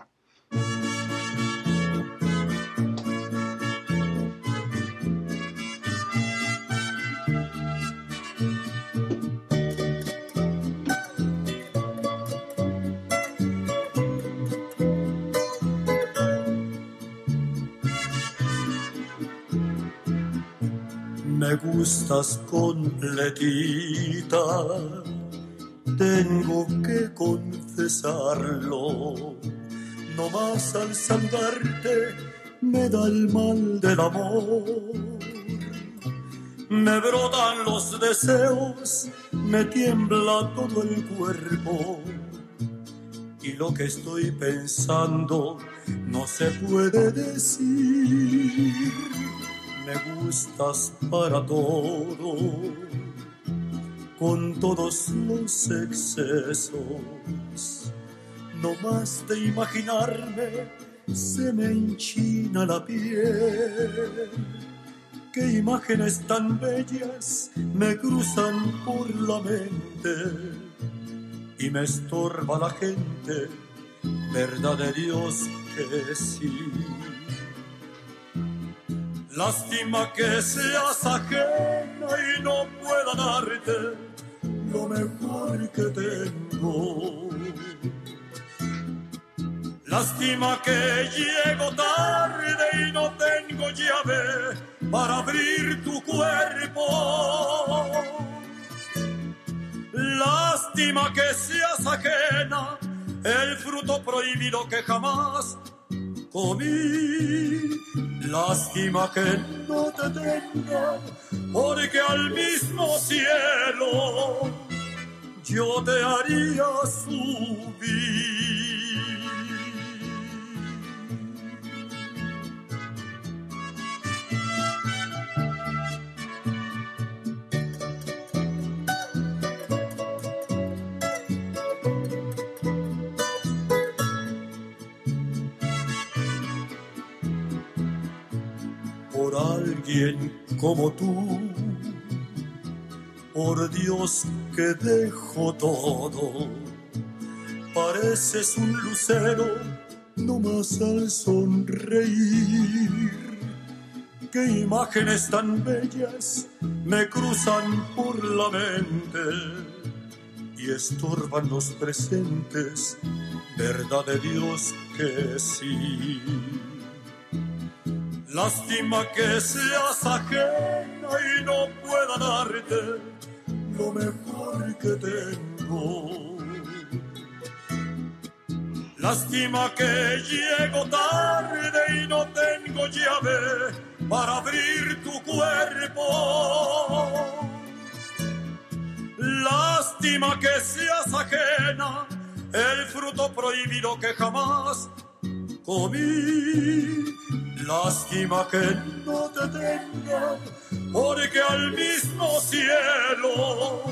Me gustas completita, tengo que confesarlo. No más al saludarte me da el mal del amor. Me brotan los deseos, me tiembla todo el cuerpo. Y lo que estoy pensando no se puede decir me gustas para todo, con todos los excesos. No más de imaginarme se me enchina la piel. Qué imágenes tan bellas me cruzan por la mente y me estorba la gente, verdad de Dios que sí. Lástima que seas ajena y no pueda darte lo mejor que tengo. Lástima que llego tarde y no tengo llave para abrir tu cuerpo. Lástima que seas ajena, el fruto prohibido que jamás comí. Lástima que no te tenga, porque al mismo cielo yo te haría subir. Alguien como tú. Por Dios que dejo todo, pareces un lucero no más al sonreír. Qué imágenes tan bellas me cruzan por la mente y estorban los presentes, verdad de Dios que sí. Lástima que seas ajena y no pueda darte lo mejor que tengo. Lástima que llego tarde y no tengo llave para abrir tu cuerpo. Lástima que seas ajena, el fruto prohibido que jamás comí Lástima que no te tenga, porque al mismo cielo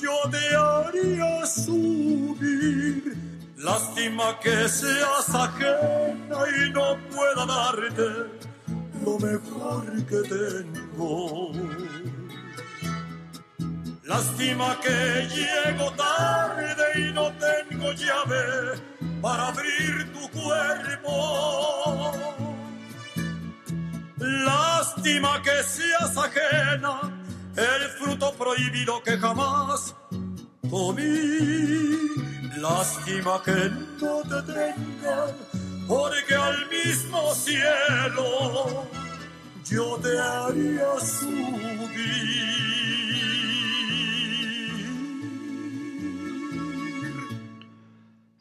yo te haría subir. Lástima que seas ajena y no pueda darte lo mejor que tengo. Lástima que llego tarde y no tengo llave para abrir tu cuerpo. Lástima que seas ajena, el fruto prohibido que jamás comí. Lástima que no te tenga, porque al mismo cielo yo te haría subir.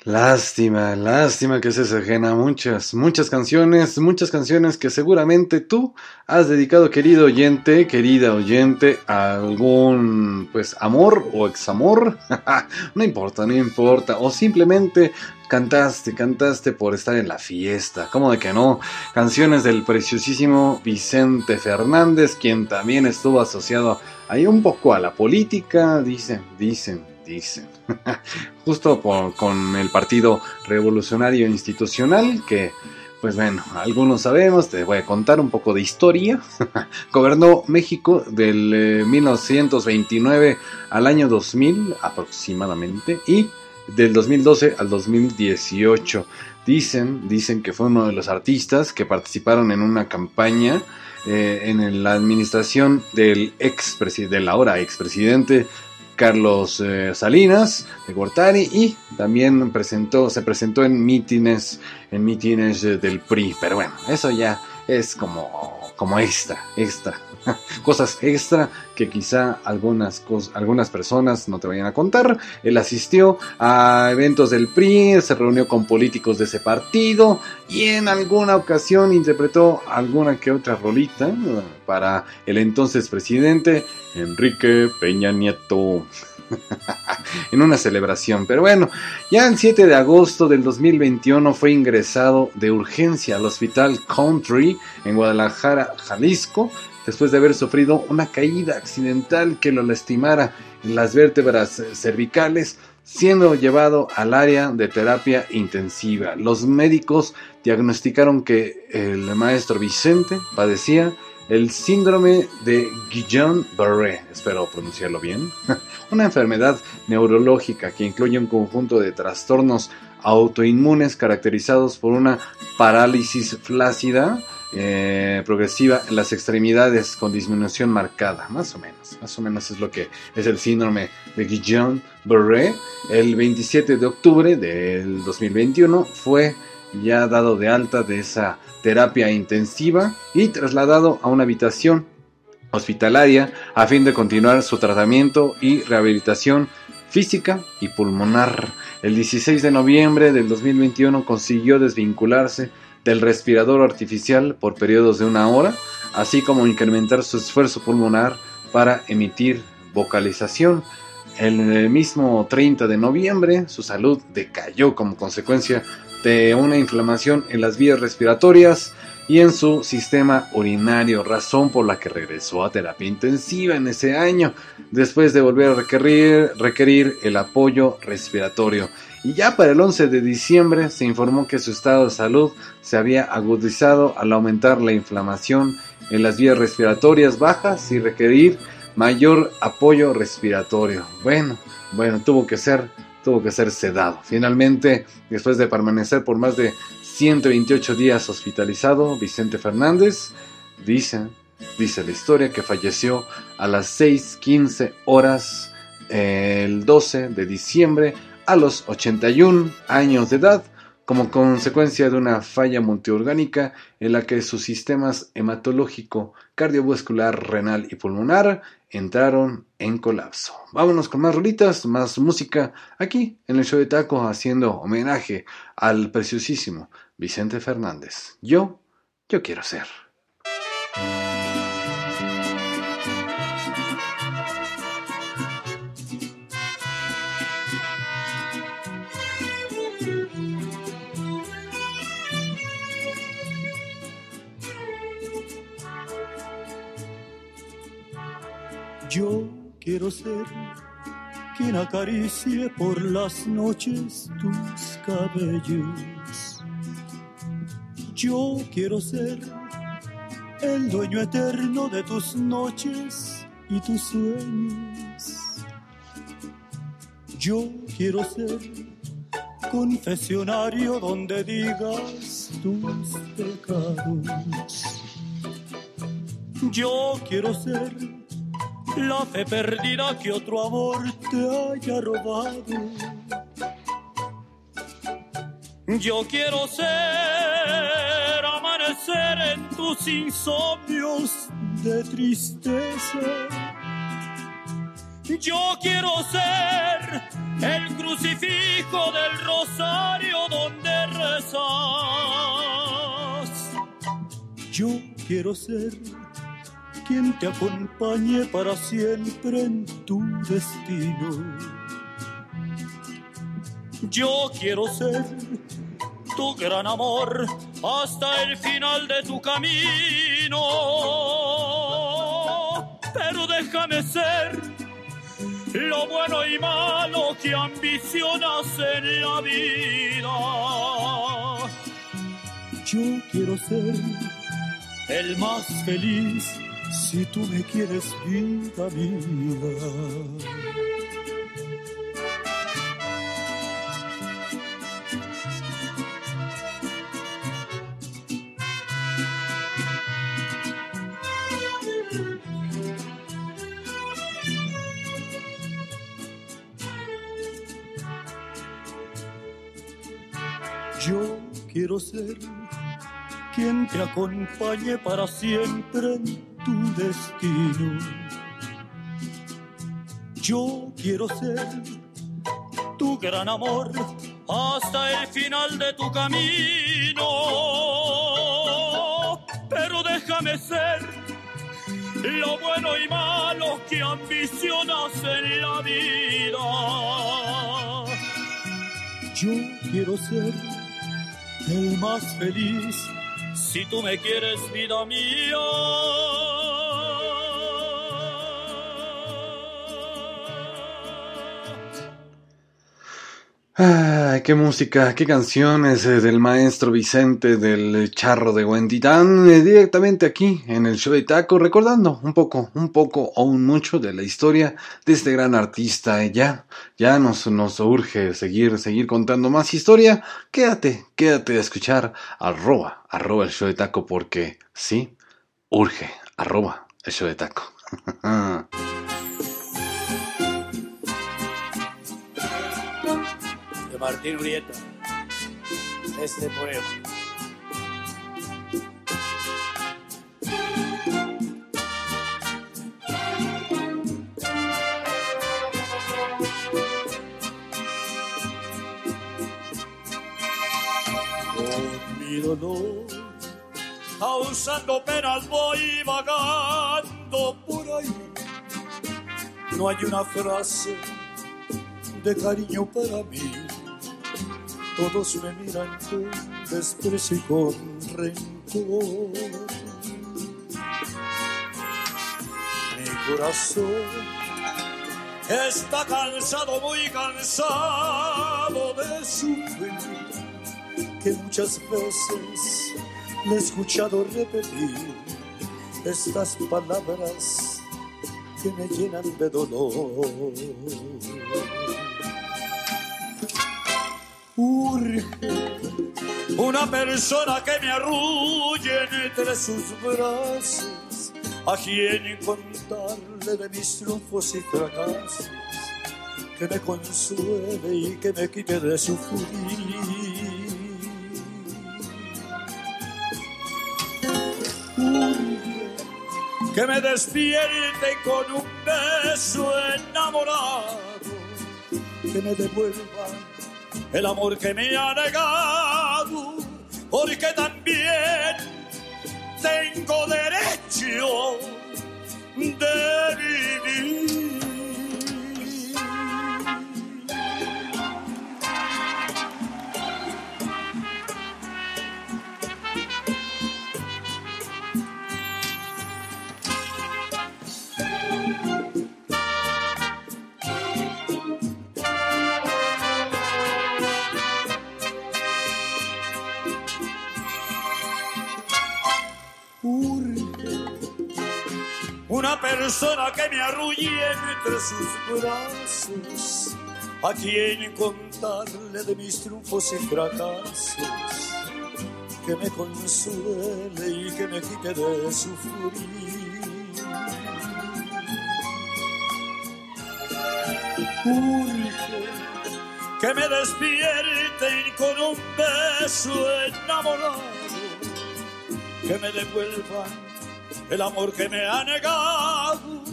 Lástima, lástima que se ajena muchas, muchas canciones, muchas canciones que seguramente tú has dedicado, querido oyente, querida oyente, a algún, pues, amor o examor. no importa, no importa. O simplemente cantaste, cantaste por estar en la fiesta. ¿Cómo de que no? Canciones del preciosísimo Vicente Fernández, quien también estuvo asociado ahí un poco a la política, dicen, dicen dicen. Justo con el Partido Revolucionario Institucional, que, pues bueno, algunos sabemos, te voy a contar un poco de historia. Gobernó México del 1929 eh, al año 2000 aproximadamente y del 2012 al 2018. Dicen, dicen que fue uno de los artistas que participaron en una campaña eh, en la administración del ex del ahora expresidente Carlos eh, Salinas de Gortari y también presentó, se presentó en mítines, en mítines del PRI. Pero bueno, eso ya es como, como extra, extra. Cosas extra que quizá algunas, algunas personas no te vayan a contar. Él asistió a eventos del PRI, se reunió con políticos de ese partido y en alguna ocasión interpretó alguna que otra rolita para el entonces presidente Enrique Peña Nieto. en una celebración. Pero bueno, ya el 7 de agosto del 2021 fue ingresado de urgencia al Hospital Country en Guadalajara, Jalisco, después de haber sufrido una caída accidental que lo lastimara en las vértebras cervicales, siendo llevado al área de terapia intensiva. Los médicos diagnosticaron que el maestro Vicente padecía el síndrome de Guillain-Barré, espero pronunciarlo bien, una enfermedad neurológica que incluye un conjunto de trastornos autoinmunes caracterizados por una parálisis flácida eh, progresiva en las extremidades con disminución marcada, más o menos, más o menos es lo que es el síndrome de Guillain-Barré. El 27 de octubre del 2021 fue ya dado de alta de esa terapia intensiva y trasladado a una habitación hospitalaria a fin de continuar su tratamiento y rehabilitación física y pulmonar. El 16 de noviembre del 2021 consiguió desvincularse del respirador artificial por periodos de una hora, así como incrementar su esfuerzo pulmonar para emitir vocalización. En el mismo 30 de noviembre, su salud decayó como consecuencia de una inflamación en las vías respiratorias y en su sistema urinario, razón por la que regresó a terapia intensiva en ese año, después de volver a requerir, requerir el apoyo respiratorio. Y ya para el 11 de diciembre se informó que su estado de salud se había agudizado al aumentar la inflamación en las vías respiratorias bajas y requerir mayor apoyo respiratorio. Bueno, bueno, tuvo que ser tuvo que ser sedado. Finalmente, después de permanecer por más de 128 días hospitalizado, Vicente Fernández dice, dice la historia que falleció a las 6:15 horas el 12 de diciembre a los 81 años de edad como consecuencia de una falla multiorgánica en la que sus sistemas hematológico, cardiovascular, renal y pulmonar entraron en colapso. Vámonos con más rolitas, más música aquí en el show de Taco haciendo homenaje al preciosísimo Vicente Fernández. Yo, yo quiero ser. Yo quiero ser quien acaricie por las noches tus cabellos. Yo quiero ser el dueño eterno de tus noches y tus sueños. Yo quiero ser confesionario donde digas tus pecados. Yo quiero ser la fe perdida que otro amor te haya robado. Yo quiero ser amanecer en tus insomnios de tristeza. Yo quiero ser el crucifijo del rosario donde rezas. Yo quiero ser quien te acompañe para siempre en tu destino. Yo quiero ser tu gran amor hasta el final de tu camino. Pero déjame ser lo bueno y malo que ambicionas en la vida. Yo quiero ser el más feliz si tú me quieres vida mía. Yo quiero ser quien te acompañe para siempre tu destino. Yo quiero ser tu gran amor hasta el final de tu camino. Pero déjame ser lo bueno y malo que ambicionas en la vida. Yo quiero ser el más feliz si tú me quieres, vida mía. Ay, qué música, qué canciones eh, del maestro Vicente del Charro de Huentitán, eh, directamente aquí en el show de Taco, recordando un poco, un poco o un mucho de la historia de este gran artista. Eh, ya, ya nos, nos urge seguir, seguir contando más historia. Quédate, quédate a escuchar arroba, arroba el show de Taco, porque sí, urge, arroba el show de Taco. Martín Urieta. Este poema. mi dolor. Causando penas voy vagando por ahí. No hay una frase de cariño para mí. Todos me miran con desprecio y con rencor. Mi corazón está cansado, muy cansado de sufrir, que muchas veces le he escuchado repetir estas palabras que me llenan de dolor. Urge una persona que me arrulle entre sus brazos, a quien contarle de mis triunfos y fracasos, que me consuele y que me quite de sufrir. Urge que me despierte con un beso enamorado, que me devuelva el amor que me ha negado, porque también tengo derecho de vivir. Una persona que me arrulle entre sus brazos, a quien contarle de mis triunfos y fracasos, que me consuele y que me quite de sufrir. Urge que me despierten con un beso enamorado, que me devuelvan el amor que me ha negado,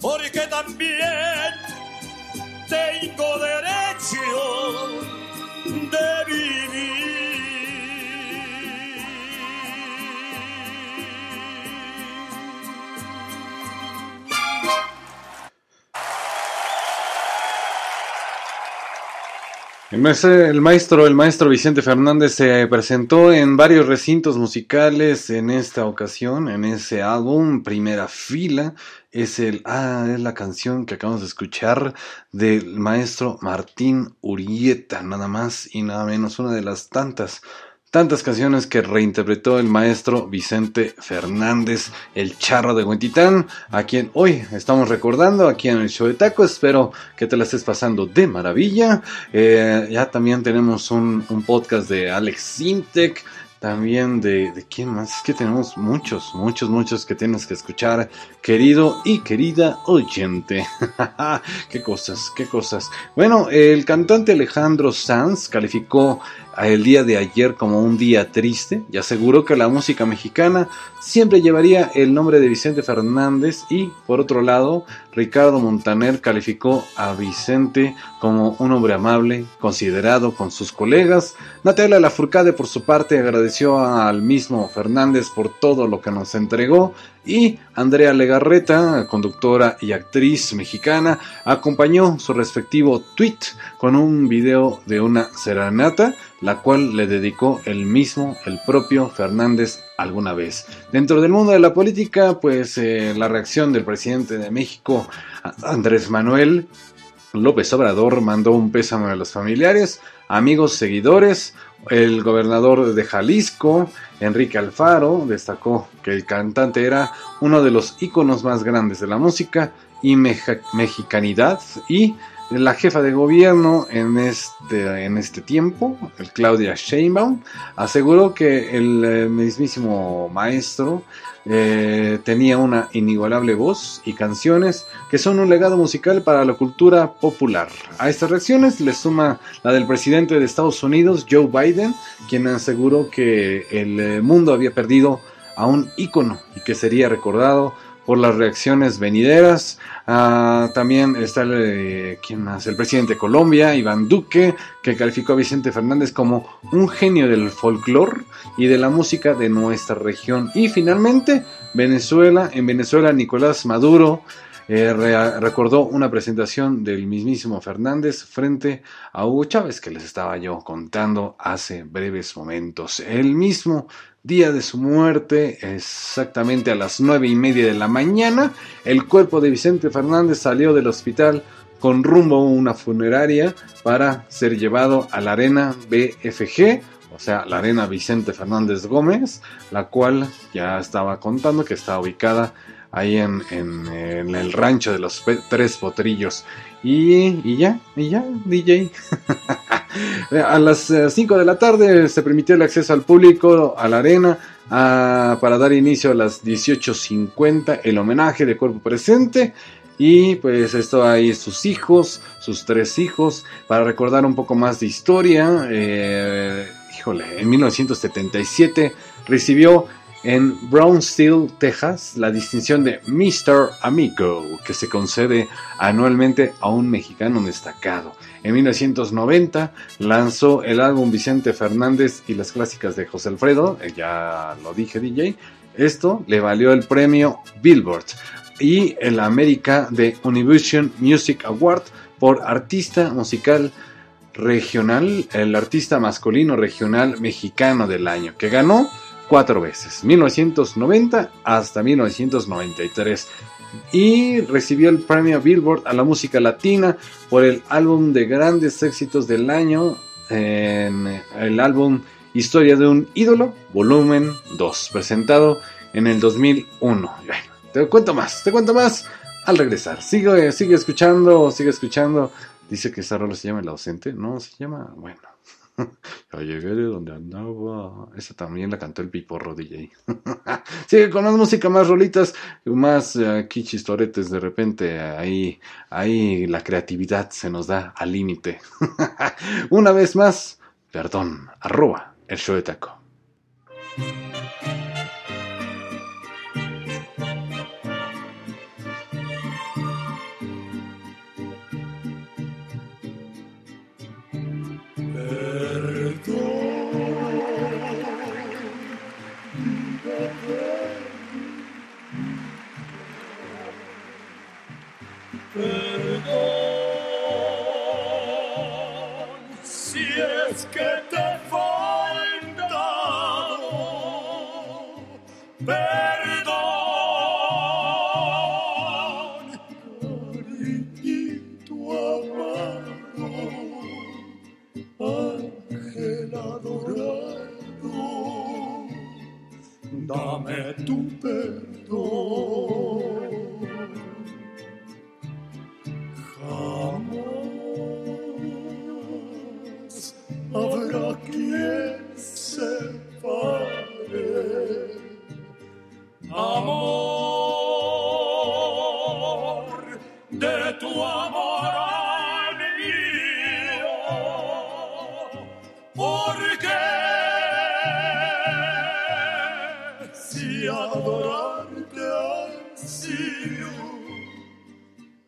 porque también tengo derecho de vivir. El maestro, el maestro, Vicente Fernández se presentó en varios recintos musicales en esta ocasión, en ese álbum, primera fila. Es el, ah, es la canción que acabamos de escuchar del maestro Martín Urieta, nada más y nada menos, una de las tantas tantas canciones que reinterpretó el maestro Vicente Fernández, el charro de Huentitán, a quien hoy estamos recordando aquí en el show de taco. Espero que te la estés pasando de maravilla. Eh, ya también tenemos un, podcast de Alex Sintec. También de, de quién más, es que tenemos muchos, muchos, muchos que tienes que escuchar, querido y querida oyente. qué cosas, qué cosas. Bueno, el cantante Alejandro Sanz calificó el día de ayer como un día triste y aseguró que la música mexicana siempre llevaría el nombre de Vicente Fernández y por otro lado Ricardo Montaner calificó a Vicente como un hombre amable, considerado con sus colegas. Natalia Lafourcade por su parte agradeció al mismo Fernández por todo lo que nos entregó y Andrea Legarreta, conductora y actriz mexicana, acompañó su respectivo tweet con un video de una serenata, la cual le dedicó el mismo, el propio Fernández alguna vez. Dentro del mundo de la política, pues eh, la reacción del presidente de México, Andrés Manuel López Obrador, mandó un pésame a los familiares, amigos, seguidores. El gobernador de Jalisco, Enrique Alfaro, destacó que el cantante era uno de los íconos más grandes de la música y mexicanidad y la jefa de gobierno en este, en este tiempo, el Claudia Sheinbaum, aseguró que el eh, mismísimo maestro eh, tenía una inigualable voz y canciones que son un legado musical para la cultura popular. A estas reacciones le suma la del presidente de Estados Unidos, Joe Biden, quien aseguró que el eh, mundo había perdido a un ícono y que sería recordado por las reacciones venideras. Ah, también está el, eh, ¿quién más? el presidente de Colombia, Iván Duque, que calificó a Vicente Fernández como un genio del folclore y de la música de nuestra región. Y finalmente, Venezuela, en Venezuela, Nicolás Maduro eh, re- recordó una presentación del mismísimo Fernández frente a Hugo Chávez, que les estaba yo contando hace breves momentos. El mismo día de su muerte, exactamente a las nueve y media de la mañana, el cuerpo de Vicente Fernández salió del hospital con rumbo a una funeraria para ser llevado a la arena BFG, o sea, la arena Vicente Fernández Gómez, la cual ya estaba contando que está ubicada ahí en, en- el rancho de los tres potrillos. Y, y ya, y ya, DJ. a las 5 de la tarde se permitió el acceso al público a la arena para dar inicio a las 18.50 el homenaje de cuerpo presente. Y pues esto ahí sus hijos, sus tres hijos, para recordar un poco más de historia. eh, híjole, en 1977 recibió en Brownsville, Texas, la distinción de Mr. Amigo, que se concede anualmente a un mexicano destacado. En 1990 lanzó el álbum Vicente Fernández y las clásicas de José Alfredo, eh, ya lo dije DJ, esto le valió el premio Billboard y el América de Univision Music Award por artista musical regional, el artista masculino regional mexicano del año, que ganó cuatro veces, 1990 hasta 1993. Y recibió el premio Billboard a la música latina por el álbum de grandes éxitos del año, en el álbum Historia de un ídolo, volumen 2, presentado en el 2001. Bueno, te cuento más, te cuento más al regresar. Sigue, sigue escuchando, sigue escuchando. Dice que esa rola se llama El ausente. No, se llama, bueno. Ya llegué de donde andaba. Esa también la cantó el Piporro DJ. Sigue con más música, más rolitas, más eh, aquí chistoretes. De repente ahí, ahí la creatividad se nos da al límite. Una vez más, perdón, arroba el show de taco. tupe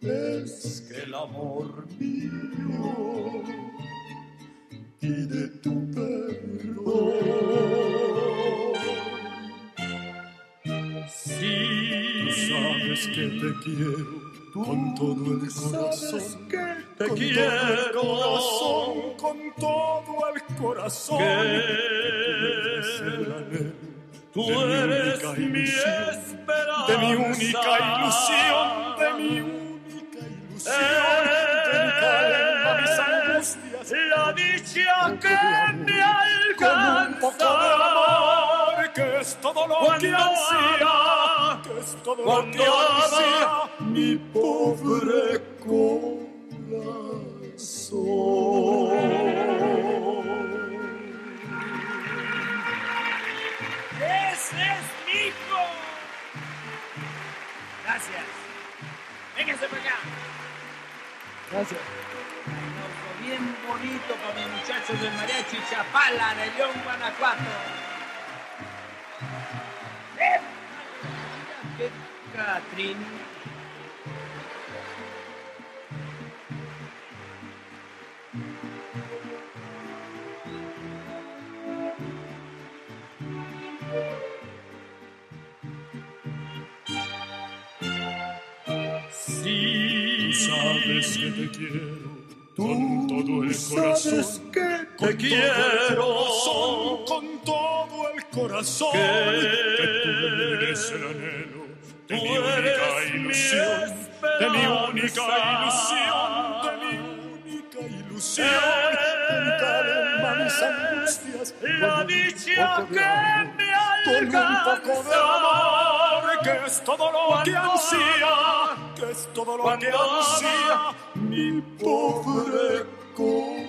es que el amor mío pide tu perdón. Tú sabes que te quiero con todo el corazón. Que te quiero corazón, con todo el corazón. Tú eres mi esperanza. De mi única ilusión, de mi única ilusión. De mi. La dicha que me alcanza. Que es todo lo que ansía. Que es todo lo que ansía. Mi pobre corazón. ¡Ese es hijo! Gracias. Véngase para acá. Gracias. Bien bonito para mis muchachos del Mariachi Chapala de León, Guanajuato. ¡Eh! Trin. Sí, Sabes que te quiero con todo el sabes corazón. que te con quiero. todo el corazón, con todo el corazón. Que tú eres el anhelo de mi única mi ilusión. De mi única ilusión. De mi única ilusión. Calma, mis angustias. La dicha que me Con un poco de alcanza. amor. Que es todo lo que ansía. Que es todo lo que ansía. Mi pobre corazón.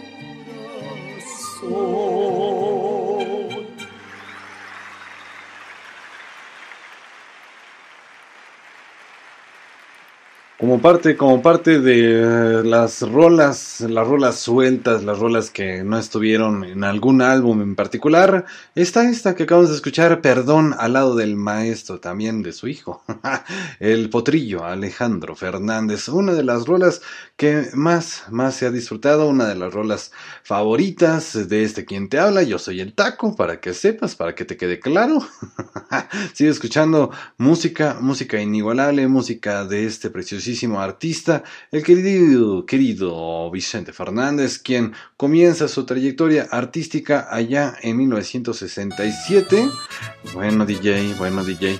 Como parte, como parte de eh, las rolas, las rolas sueltas, las rolas que no estuvieron en algún álbum en particular, está esta que acabamos de escuchar, Perdón, al lado del maestro, también de su hijo, el potrillo Alejandro Fernández, una de las rolas que más, más se ha disfrutado, una de las rolas favoritas de este quien te habla, yo soy el taco, para que sepas, para que te quede claro. Sigue escuchando música, música inigualable, música de este artista, el querido, querido Vicente Fernández, quien comienza su trayectoria artística allá en 1967. Bueno, DJ, bueno, DJ.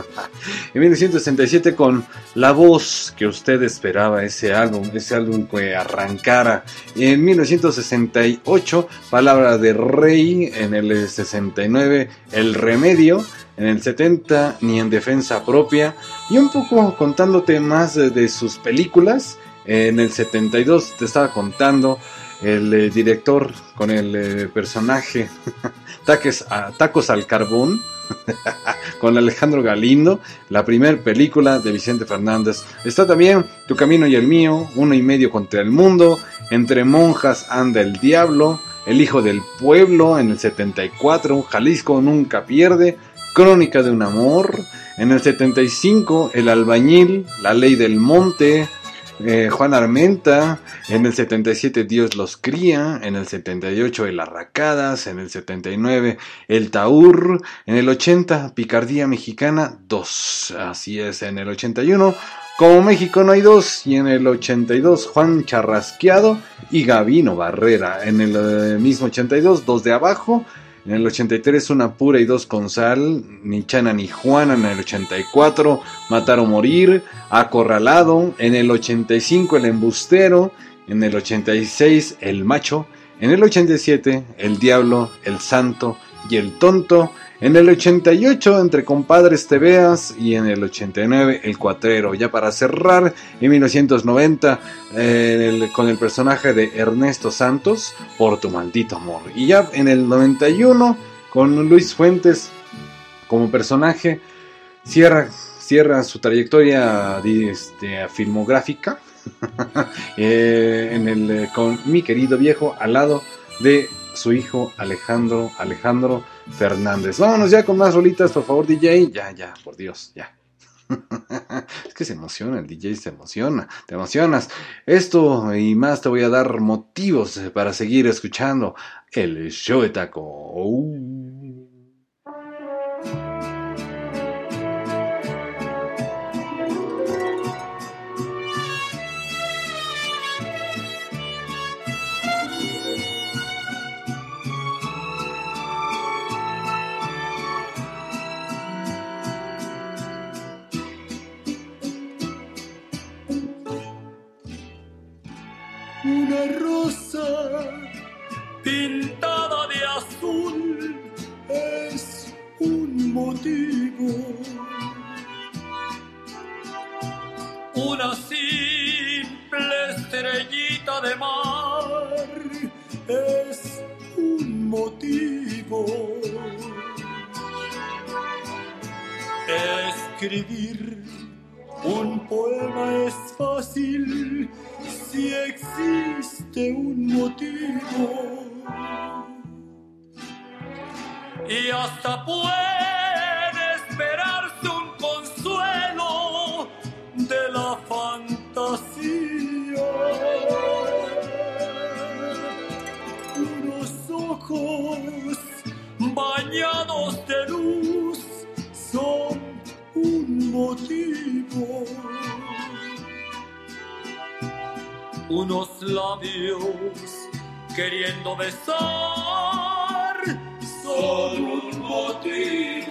en 1967 con La Voz que usted esperaba, ese álbum, ese álbum que arrancara. En 1968, Palabra de Rey. En el 69, El Remedio. En el 70, Ni en Defensa Propia. Y un poco contándote más de, sus películas. En el 72 te estaba contando el eh, director con el eh, personaje Taques, a- Tacos al Carbón con Alejandro Galindo, la primer película de Vicente Fernández. Está también Tu Camino y el Mío, Uno y Medio contra el Mundo, Entre Monjas anda el Diablo, El Hijo del Pueblo en el 74, Jalisco Nunca Pierde, Crónica de un Amor, en el 75 El Albañil, La Ley del Monte, eh, Juan Armenta, en el 77 Dios los cría, en el 78 El Arracadas, en el 79 El Taur, en el 80 Picardía Mexicana 2, así es, en el 81 Como México no hay dos, y en el 82 Juan Charrasqueado y Gavino Barrera, en el eh, mismo 82 Dos de Abajo, en el 83 Una Pura y Dos con Sal, Ni Chana ni Juana, en el 84 Matar o Morir, Acorralado, en el 85 El Embustero, en el 86 El Macho, en el 87 El Diablo, El Santo y El Tonto, en el 88 Entre Compadres Te Veas y en el 89 El Cuatrero. Ya para cerrar, en 1990 eh, en el- con el personaje de Ernesto Santos, Por tu maldito amor. Y ya en el 91 con Luis Fuentes como personaje, cierra, cierra su trayectoria este, filmográfica eh, en el, eh, con mi querido viejo al lado de su hijo Alejandro Alejandro Fernández. Vámonos ya con más rolitas, por favor, DJ. Ya, ya, por Dios, ya. es que se emociona, el DJ se emociona, te emocionas. Esto y más te voy a dar motivos para seguir escuchando el show de taco. Una rosa pintada de azul. es un motivo. Una simple estrellita de mar. es un motivo. Escribir un poema es fácil si existe un motivo. Y hasta puede esperarse un consuelo de la fantasía. Unos ojos bañados de luz son un motivo. Unos labios queriendo besar son un motivo.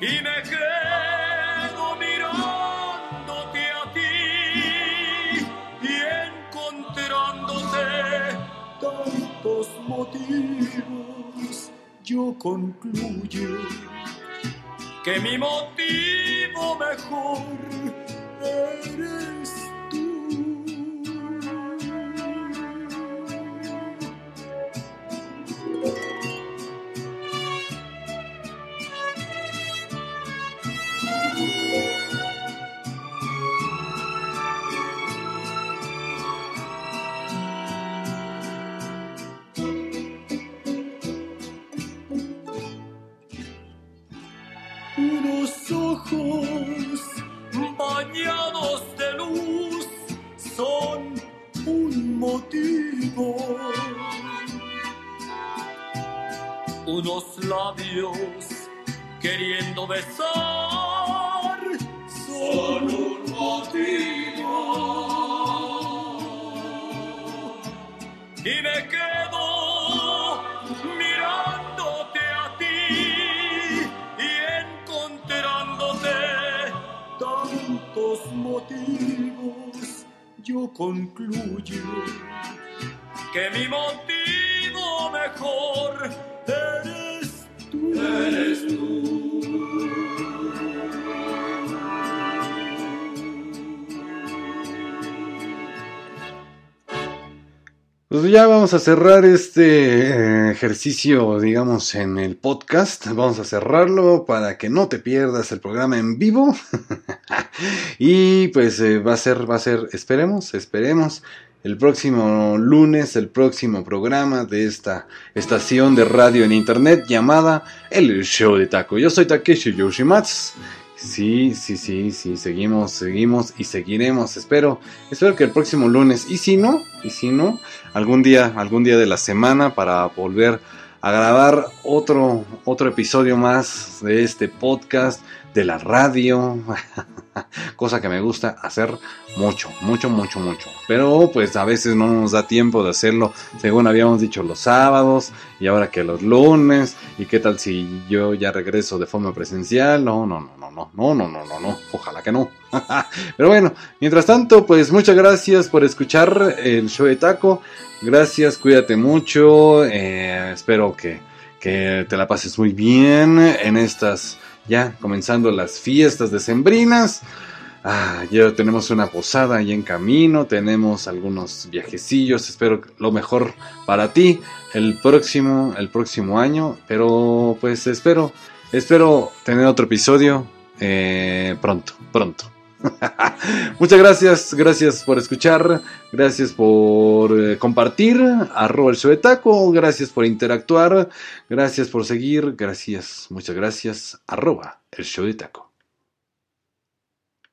Y me quedo mirándote a ti y encontrándote tantos motivos. Yo concluyo que mi motivo mejor later. Ya vamos a cerrar este eh, ejercicio, digamos, en el podcast. Vamos a cerrarlo para que no te pierdas el programa en vivo. y pues eh, va a ser, va a ser, esperemos, esperemos, el próximo lunes, el próximo programa de esta estación de radio en internet llamada El Show de Taco. Yo soy Takeshi Yoshimatsu. Sí, sí, sí, sí, seguimos, seguimos y seguiremos. Espero, espero que el próximo lunes, y si no, y si no, algún día, algún día de la semana para volver a grabar otro, otro episodio más de este podcast, de la radio, cosa que me gusta hacer mucho, mucho, mucho, mucho. Pero pues a veces no nos da tiempo de hacerlo, según habíamos dicho los sábados y ahora que los lunes y qué tal si yo ya regreso de forma presencial. No, no, no, no, no, no, no, no, no, no, ojalá que no. Pero bueno, mientras tanto, pues muchas gracias por escuchar el show de taco. Gracias, cuídate mucho. Eh, espero que, que te la pases muy bien en estas ya comenzando las fiestas decembrinas. Ah, ya tenemos una posada ahí en camino, tenemos algunos viajecillos, espero lo mejor para ti el próximo, el próximo año, pero pues espero, espero tener otro episodio eh, pronto, pronto. Muchas gracias, gracias por escuchar, gracias por eh, compartir, arroba el show de taco, gracias por interactuar, gracias por seguir, gracias, muchas gracias, arroba el show de taco.